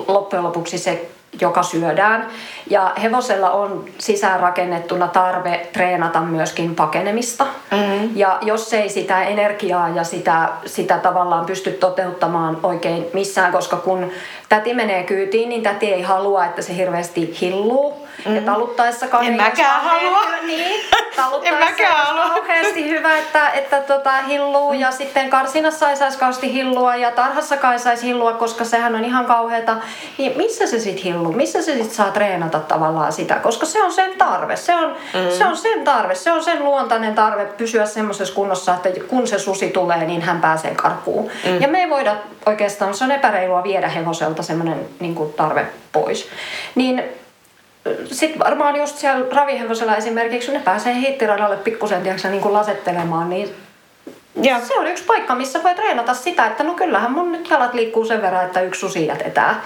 loppujen lopuksi se joka syödään. Ja hevosella on sisäänrakennettuna tarve treenata myöskin pakenemista. Mm-hmm. Ja jos ei sitä energiaa ja sitä, sitä tavallaan pysty toteuttamaan oikein missään, koska kun täti menee kyytiin, niin täti ei halua, että se hirveästi hilluu. Mm. Ja taluttaessakaan en mäkään halua. Niin, taluttaessa on kauheasti hyvä, että, että tota, hilluu. Mm. Ja sitten karsinassa ei saisi kauheasti hillua ja tarhassakaan ei saisi hillua, koska sehän on ihan kauheata. Niin missä se sitten hilluu? Missä se sitten saa treenata tavallaan sitä? Koska se on sen tarve. Se on, mm. se on sen tarve. Se on sen luontainen tarve pysyä semmoisessa kunnossa, että kun se susi tulee, niin hän pääsee karkuun. Mm. Ja me ei voida oikeastaan, se on epäreilua viedä hevoselta semmoinen niin tarve pois. Niin sitten varmaan just siellä ravihevosella esimerkiksi, kun ne pääsee hittiradalle pikkusen niin kuin lasettelemaan, niin ja. se on yksi paikka, missä voi treenata sitä, että no kyllähän mun nyt jalat liikkuu sen verran, että yksi susi jätetään.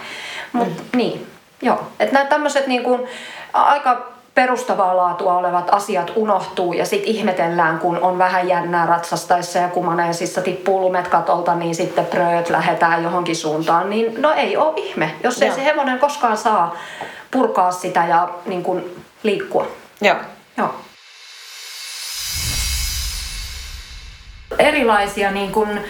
Mut mm. niin, joo. Että nämä tämmöiset niin kuin aika perustavaa laatua olevat asiat unohtuu ja sitten ihmetellään, kun on vähän jännää ratsastaessa ja kumaneesissa tippuu lumet katolta, niin sitten prööt lähetään johonkin suuntaan. Niin no ei ole ihme, jos ei Joo. se hevonen koskaan saa purkaa sitä ja niin kuin, liikkua. Joo. Joo. Erilaisia niin kuin,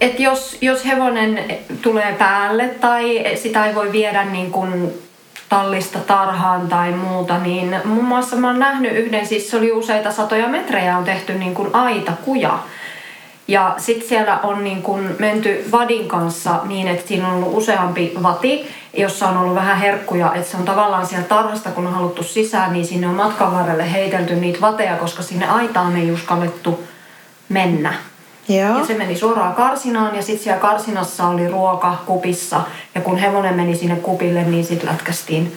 että jos, jos hevonen tulee päälle tai sitä ei voi viedä niin kuin tallista tarhaan tai muuta, niin muun muassa mä oon nähnyt yhden, siis se oli useita satoja metrejä, on tehty niin kuin aita, kuja. Ja sitten siellä on niin kuin menty vadin kanssa niin, että siinä on ollut useampi vati, jossa on ollut vähän herkkuja. Että se on tavallaan siellä tarhasta, kun on haluttu sisään, niin sinne on matkan varrelle heitelty niitä vateja, koska sinne aitaan ei uskallettu mennä. Joo. Ja se meni suoraan karsinaan ja sitten siellä karsinassa oli ruoka kupissa. Ja kun hevonen meni sinne kupille, niin sitten lätkästiin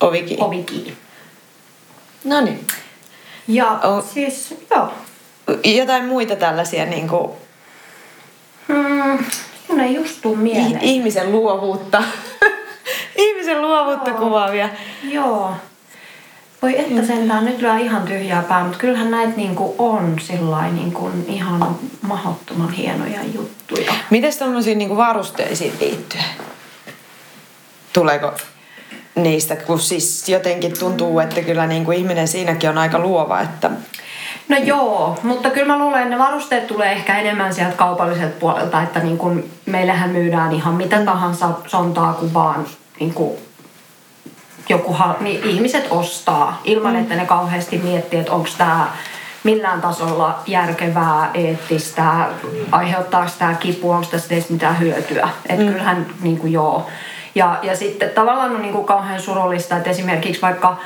Ovi kiinni. ovi kiinni. No niin. Ja O- siis, joo. Jotain muita tällaisia niin kuin, Hmm, mun ei just tuu mieleen. ihmisen luovuutta. ihmisen luovuutta Joo. kuvaavia. Joo. Voi että sentään nyt lyö ihan tyhjää pää, mutta kyllähän näitä niinku on sillain niinku ihan mahdottoman hienoja juttuja. Mites tuommoisiin niin varusteisiin liittyen? Tuleeko niistä, kun siis jotenkin tuntuu, että kyllä niin kuin ihminen siinäkin on aika luova, että No joo, mutta kyllä mä luulen, että ne varusteet tulee ehkä enemmän sieltä kaupalliselta puolelta, että niin kun meillähän myydään ihan mitä tahansa sontaa kuin vaan niin kun joku, niin ihmiset ostaa ilman, että ne kauheasti miettii, että onko tämä millään tasolla järkevää, eettistä, aiheuttaako tämä kipua, onko tästä edes mitään hyötyä. Että mm. kyllähän niin kuin joo. Ja, ja sitten tavallaan on niin kuin kauhean surullista, että esimerkiksi vaikka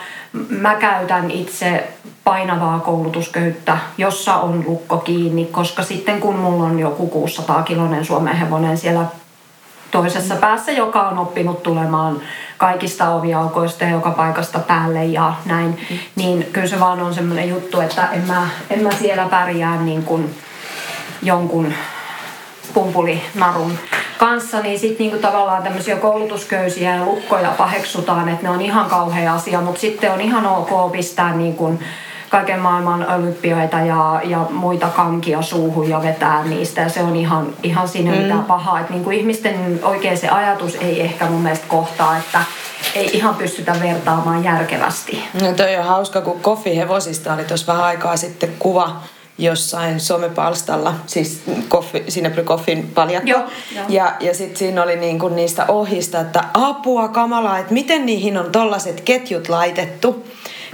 mä käytän itse painavaa koulutusköyttä, jossa on lukko kiinni, koska sitten kun mulla on joku 600 kilonen Suomen hevonen siellä toisessa päässä, joka on oppinut tulemaan kaikista oviaukoista ja joka paikasta päälle ja näin, niin kyllä se vaan on semmoinen juttu, että en mä, en mä siellä pärjää niin kuin jonkun pumpulinarun kanssa, niin sitten niinku tavallaan tämmöisiä koulutusköysiä ja lukkoja paheksutaan, että ne on ihan kauhea asia, mutta sitten on ihan ok pistää niin kuin kaiken maailman olympioita ja, ja muita kankia suuhun ja vetää niistä ja se on ihan, ihan siinä mm. mitään pahaa. Että niin kuin ihmisten oikein se ajatus ei ehkä mun mielestä kohtaa, että ei ihan pystytä vertaamaan järkevästi. No toi on hauska, kun Koffi hevosista oli tuossa vähän aikaa sitten kuva jossain somepalstalla, siis koffi, Sinebry Koffin paljakko. Joo, joo. Ja, ja sitten siinä oli niinku niistä ohista, että apua kamalaa, että miten niihin on tollaset ketjut laitettu.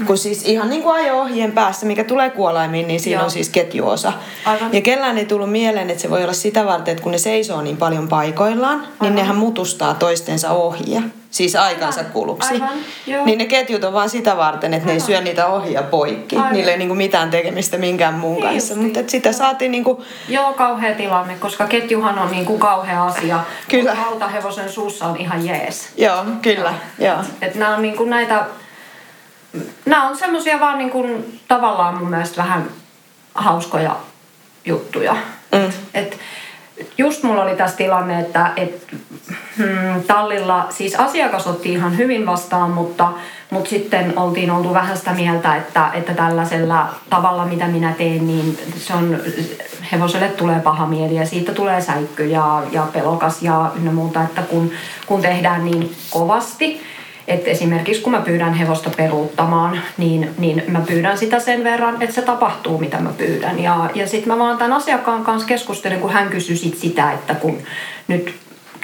Kun siis ihan niin kuin ajo-ohjien päässä, mikä tulee kuolaimiin, niin siinä Joo. on siis ketjuosa. Aivan. Ja kellään ei tullut mieleen, että se voi olla sitä varten, että kun ne seisoo niin paljon paikoillaan, niin Aivan. nehän mutustaa toistensa ohjia. Siis aikansa kuluksi. Aivan, joo. Niin ne ketjut on vaan sitä varten, että ne ei syö niitä ohjia poikki. Aivan. Niillä ei niinku mitään tekemistä minkään muun Niin kanssa. Mutta sitä saatiin niinku... Joo, kauhea tilanne, koska ketjuhan on niin kuin kauhea asia. Kyllä. Mutta Rautahevosen suussa on ihan jees. Joo, kyllä. Joo. Et nämä on niin kuin näitä, nämä on semmoisia vaan niin kuin tavallaan mun mielestä vähän hauskoja juttuja. Mm. Et just mulla oli tässä tilanne, että et, hmm, tallilla, siis asiakas otti ihan hyvin vastaan, mutta, mutta sitten oltiin oltu vähän sitä mieltä, että, että tällaisella tavalla, mitä minä teen, niin se on, hevoselle tulee paha mieli ja siitä tulee säikky ja, ja pelokas ja ynnä muuta, että kun, kun tehdään niin kovasti, että esimerkiksi kun mä pyydän hevosta peruuttamaan, niin, niin mä pyydän sitä sen verran, että se tapahtuu, mitä mä pyydän. Ja, ja sitten mä vaan tämän asiakkaan kanssa keskustelin, kun hän kysyi sit sitä, että kun nyt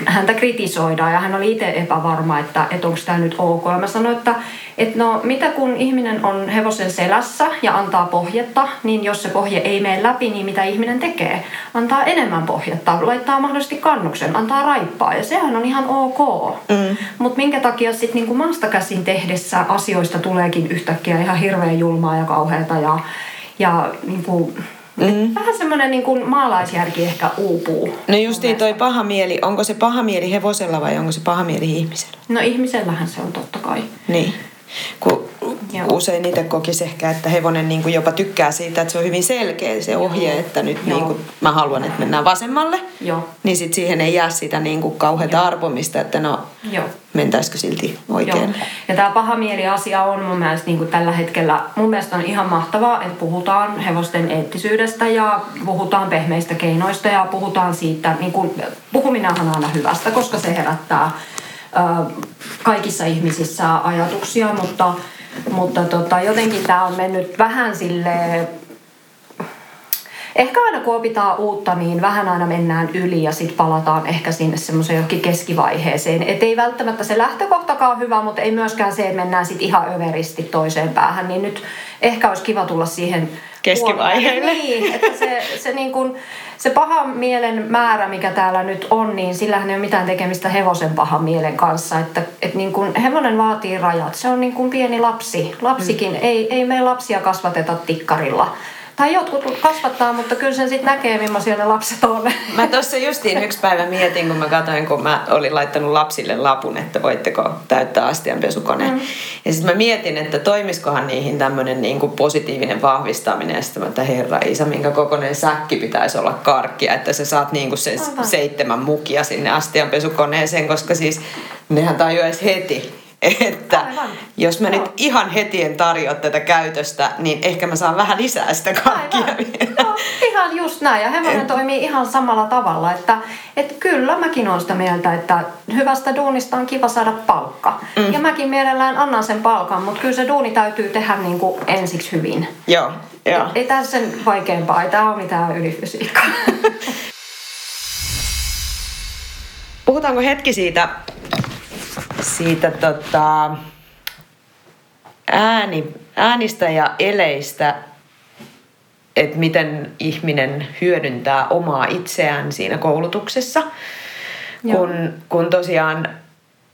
häntä kritisoidaan ja hän oli itse epävarma, että, että onko tämä nyt ok. Ja mä sanoin, että, että no mitä kun ihminen on hevosen selässä ja antaa pohjetta, niin jos se pohje ei mene läpi, niin mitä ihminen tekee? Antaa enemmän pohjetta, laittaa mahdollisesti kannuksen, antaa raippaa ja sehän on ihan ok. Mm. Mutta minkä takia sitten niinku maasta käsin tehdessä asioista tuleekin yhtäkkiä ihan hirveän julmaa ja kauheata ja, ja niinku, mm. vähän semmoinen niinku maalaisjärki ehkä uupuu. No justiin toi paha mieli, onko se paha mieli hevosella vai onko se paha mieli ihmisellä? No ihmisellähän se on totta kai. Niin. Kun Joo. usein itse kokisi ehkä, että hevonen niin kuin jopa tykkää siitä, että se on hyvin selkeä se ohje, että nyt Joo. niin kuin, mä haluan, että mennään vasemmalle. Joo. Niin sit siihen ei jää sitä niin kuin kauheata arpomista, että no Joo. mentäisikö silti Joo. oikein. Ja tämä paha mieli-asia on mun mielestä niin kuin tällä hetkellä, mun mielestä on ihan mahtavaa, että puhutaan hevosten eettisyydestä ja puhutaan pehmeistä keinoista ja puhutaan siitä, niin kuin, puhuminenhan on aina hyvästä, koska se herättää kaikissa ihmisissä ajatuksia, mutta, mutta tota, jotenkin tämä on mennyt vähän silleen ehkä aina kun opitaan uutta, niin vähän aina mennään yli ja sitten palataan ehkä sinne semmoiseen johonkin keskivaiheeseen. Että ei välttämättä se lähtökohtakaan hyvä, mutta ei myöskään se, että mennään sitten ihan överisti toiseen päähän. Niin nyt ehkä olisi kiva tulla siihen keskivaiheelle. Niin, että se, se, niin kuin, se pahan mielen määrä, mikä täällä nyt on, niin sillähän ei ole mitään tekemistä hevosen pahan mielen kanssa. Että, että niin kuin hevonen vaatii rajat. Se on niin kuin pieni lapsi. Lapsikin, mm. ei, ei me lapsia kasvateta tikkarilla tai jotkut kasvattaa, mutta kyllä sen sitten näkee, millaisia ne lapset on. Mä tuossa justiin yksi päivä mietin, kun mä katsoin, kun mä olin laittanut lapsille lapun, että voitteko täyttää astianpesukoneen. Mm. Ja sitten mä mietin, että toimiskohan niihin tämmöinen niin kuin positiivinen vahvistaminen. Ja sitten että herra isä, minkä kokoinen säkki pitäisi olla karkkia, että sä saat niin kuin se Aivan. seitsemän mukia sinne astianpesukoneeseen, koska siis nehän tajuaisi heti, että Aivan. jos mä nyt ihan heti en tarjoa tätä käytöstä, niin ehkä mä saan vähän lisää sitä kakkia no, ihan just näin. Ja hevonen Et... toimii ihan samalla tavalla. Että, että kyllä mäkin olen sitä mieltä, että hyvästä duunista on kiva saada palkka. Mm. Ja mäkin mielellään annan sen palkan, mutta kyllä se duuni täytyy tehdä niin kuin ensiksi hyvin. Joo, joo. Ei, ei tässä sen vaikeampaa, ei tämä ole mitään ylifysiikkaa. Puhutaanko hetki siitä siitä tota, ääni, äänistä ja eleistä, että miten ihminen hyödyntää omaa itseään siinä koulutuksessa. Kun, kun tosiaan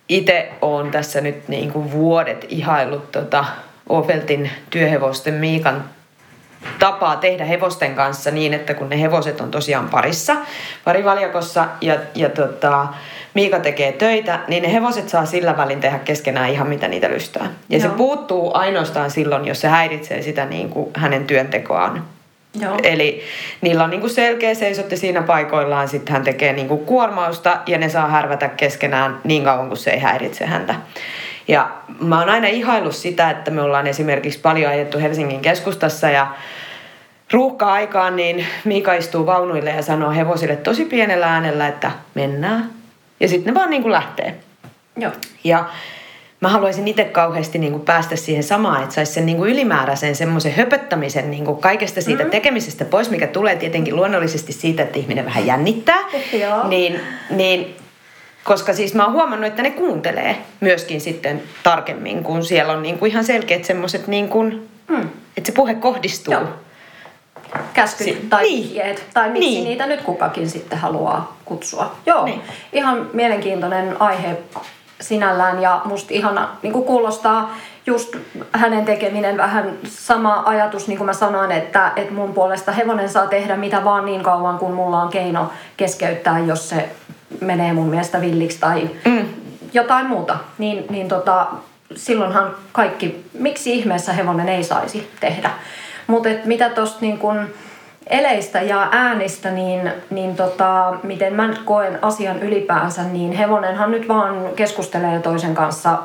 itse olen tässä nyt niin kuin vuodet ihaillut tota Ofeltin työhevosten Miikan tapaa tehdä hevosten kanssa niin, että kun ne hevoset on tosiaan parissa, parivaljakossa ja, ja tota, Miika tekee töitä, niin ne hevoset saa sillä välin tehdä keskenään ihan mitä niitä lystää. Ja Joo. se puuttuu ainoastaan silloin, jos se häiritsee sitä niin kuin hänen työntekoaan. Joo. Eli niillä on niin kuin selkeä seisotti siinä paikoillaan, sitten hän tekee niin kuin kuormausta ja ne saa härvätä keskenään niin kauan kuin se ei häiritse häntä. Ja mä oon aina ihaillut sitä, että me ollaan esimerkiksi paljon ajettu Helsingin keskustassa ja ruuhka-aikaan, niin Miika istuu vaunuille ja sanoo hevosille tosi pienellä äänellä, että mennään. Ja sitten ne vaan niin kuin lähtee. Joo. Ja mä haluaisin itse kauheasti niin kuin päästä siihen samaan, että saisi sen niin kuin ylimääräisen semmoisen höpöttämisen niin kuin kaikesta siitä mm. tekemisestä pois, mikä tulee tietenkin luonnollisesti siitä, että ihminen vähän jännittää. Joo. Niin, niin koska siis mä oon huomannut, että ne kuuntelee myöskin sitten tarkemmin, kun siellä on niin kuin ihan selkeät semmoiset, niin kuin, mm. että se puhe kohdistuu. Joo. Käskyt si- tai niin. tai miksi niin. niitä nyt kukakin sitten haluaa kutsua. Joo, niin. ihan mielenkiintoinen aihe sinällään ja musta ihana niin kuulostaa just hänen tekeminen vähän sama ajatus, niin kuin mä sanoin, että, että mun puolesta hevonen saa tehdä mitä vaan niin kauan, kun mulla on keino keskeyttää, jos se menee mun mielestä villiksi tai mm. jotain muuta, niin, niin tota, silloinhan kaikki, miksi ihmeessä hevonen ei saisi tehdä. Mutta mitä tuosta niin kun eleistä ja äänistä, niin, niin tota, miten mä nyt koen asian ylipäänsä, niin hevonenhan nyt vaan keskustelee toisen kanssa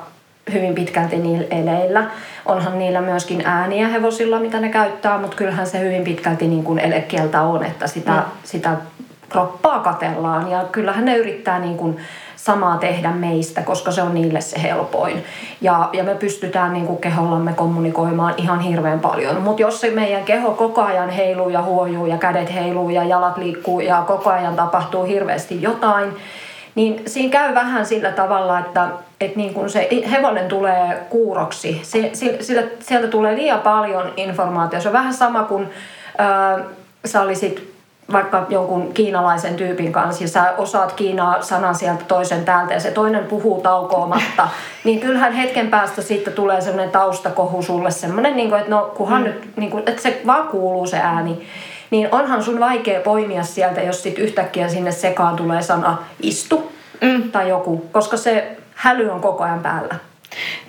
hyvin pitkälti niillä eleillä. Onhan niillä myöskin ääniä hevosilla, mitä ne käyttää, mutta kyllähän se hyvin pitkälti niin kuin elekieltä on, että sitä, mm. sitä kroppaa katellaan ja kyllähän ne yrittää niin kuin samaa tehdä meistä, koska se on niille se helpoin. Ja, ja me pystytään niin kuin kehollamme kommunikoimaan ihan hirveän paljon. Mutta jos se meidän keho koko ajan heiluu ja huojuu ja kädet heiluu ja jalat liikkuu ja koko ajan tapahtuu hirveästi jotain, niin siinä käy vähän sillä tavalla, että, että niin kun se hevonen tulee kuuroksi, se, sillä, sieltä tulee liian paljon informaatiota. Se on vähän sama kuin äh, sä olisit vaikka jonkun kiinalaisen tyypin kanssa ja sä osaat Kiinaa sanan sieltä toisen täältä ja se toinen puhuu taukoamatta, niin kyllähän hetken päästä sitten tulee semmoinen taustakohu sulle semmoinen, niin kuin, että no kunhan mm. nyt, niin kuin, että se vaan kuuluu se ääni. Niin onhan sun vaikea poimia sieltä, jos sitten yhtäkkiä sinne sekaan tulee sana istu mm. tai joku, koska se häly on koko ajan päällä.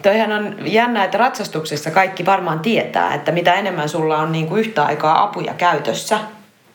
Toihan on jännä, että ratsastuksessa kaikki varmaan tietää, että mitä enemmän sulla on niin kuin yhtä aikaa apuja käytössä,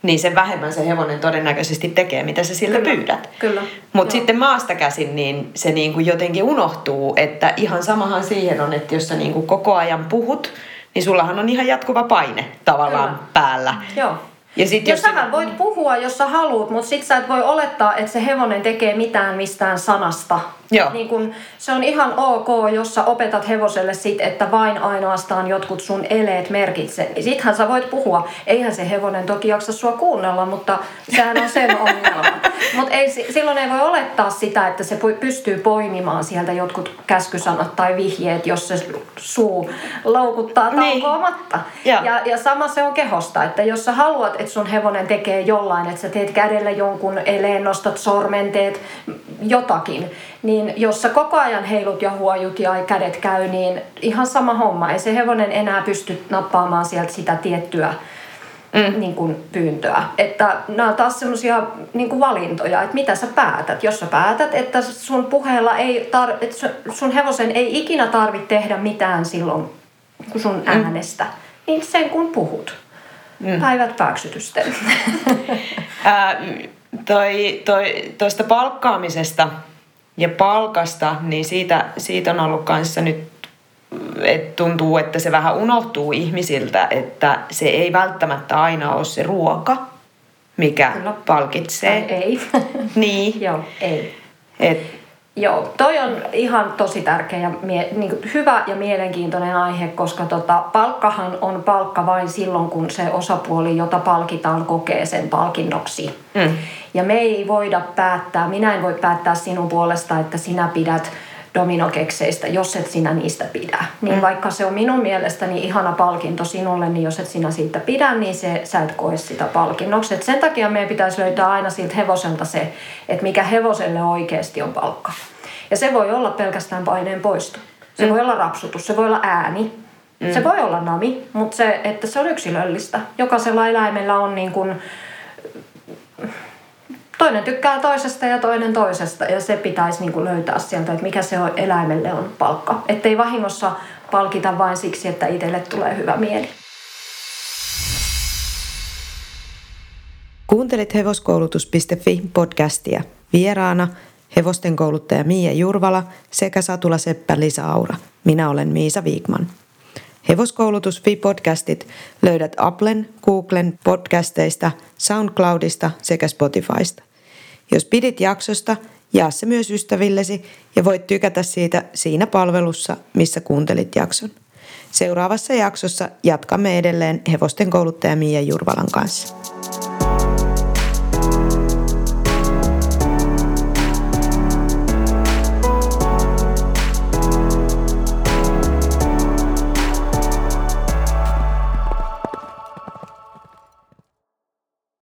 niin sen vähemmän se hevonen todennäköisesti tekee, mitä sä siltä Kyllä. pyydät. Kyllä. Mutta sitten maasta käsin niin se niin kuin jotenkin unohtuu, että ihan samahan siihen on, että jos sä niin kuin koko ajan puhut, niin sullahan on ihan jatkuva paine tavallaan Kyllä. päällä. Joo. Ja, sit jos sähän sinä- voit puhua, jos sä haluat, mutta sit sä et voi olettaa, että se hevonen tekee mitään mistään sanasta. Joo. Niin kun, se on ihan ok, jos sä opetat hevoselle sit, että vain ainoastaan jotkut sun eleet merkitsee. Niin sittenhän sä voit puhua. Eihän se hevonen toki jaksa sua kuunnella, mutta sehän on sen ongelma. Mutta silloin ei voi olettaa sitä, että se py- pystyy poimimaan sieltä jotkut käskysanat tai vihjeet, jos se suu loukuttaa Niin. taukoamatta. Joo. Ja, ja sama se on kehosta, että jos sä haluat, että sun hevonen tekee jollain, että sä teet kädellä jonkun eleen, nostat sormen, teet jotakin, niin jos sä koko ajan heilut ja huojut ja kädet käy, niin ihan sama homma. Ei se hevonen enää pysty nappaamaan sieltä sitä tiettyä mm. niin kuin pyyntöä. Että nämä on taas semmoisia niin valintoja, että mitä sä päätät. Jos sä päätät, että sun puheella ei tar- että sun- hevosen ei ikinä tarvitse tehdä mitään silloin kun sun äänestä, niin sen kun puhut. Mm. Päivät pääksytysten. Ää, toi, toi, toista palkkaamisesta ja palkasta, niin siitä, siitä on ollut kanssa nyt, että tuntuu, että se vähän unohtuu ihmisiltä, että se ei välttämättä aina ole se ruoka, mikä Kyllä. palkitsee. Tai ei. Niin, Joo, ei. et, Joo, toi on ihan tosi tärkeä ja mie- niin kuin hyvä ja mielenkiintoinen aihe, koska tota, palkkahan on palkka vain silloin, kun se osapuoli, jota palkitaan, kokee sen palkinnoksi. Mm. Ja me ei voida päättää, minä en voi päättää sinun puolesta, että sinä pidät dominokekseistä, jos et sinä niistä pidä. Niin mm. vaikka se on minun mielestäni ihana palkinto sinulle, niin jos et sinä siitä pidä, niin se, sä et koe sitä palkinnoksi. Et sen takia meidän pitäisi löytää aina siltä hevoselta se, että mikä hevoselle oikeasti on palkka. Ja se voi olla pelkästään paineen poisto. Se mm. voi olla rapsutus, se voi olla ääni, mm. se voi olla nami, mutta se, että se on yksilöllistä. Jokaisella eläimellä on niin kuin, toinen tykkää toisesta ja toinen toisesta ja se pitäisi niin kuin löytää sieltä, että mikä se on, eläimelle on palkka. Ettei vahingossa palkita vain siksi, että itselle tulee hyvä mieli. Kuuntelit hevoskoulutus.fi podcastia. Vieraana hevosten kouluttaja Miia Jurvala sekä Satula Seppä Lisa Aura. Minä olen Miisa Viikman. Hevoskoulutus.fi podcastit löydät Applen, Googlen podcasteista, SoundCloudista sekä Spotifysta. Jos pidit jaksosta, jaa se myös ystävillesi ja voit tykätä siitä siinä palvelussa, missä kuuntelit jakson. Seuraavassa jaksossa jatkamme edelleen hevosten kouluttaja Miia Jurvalan kanssa.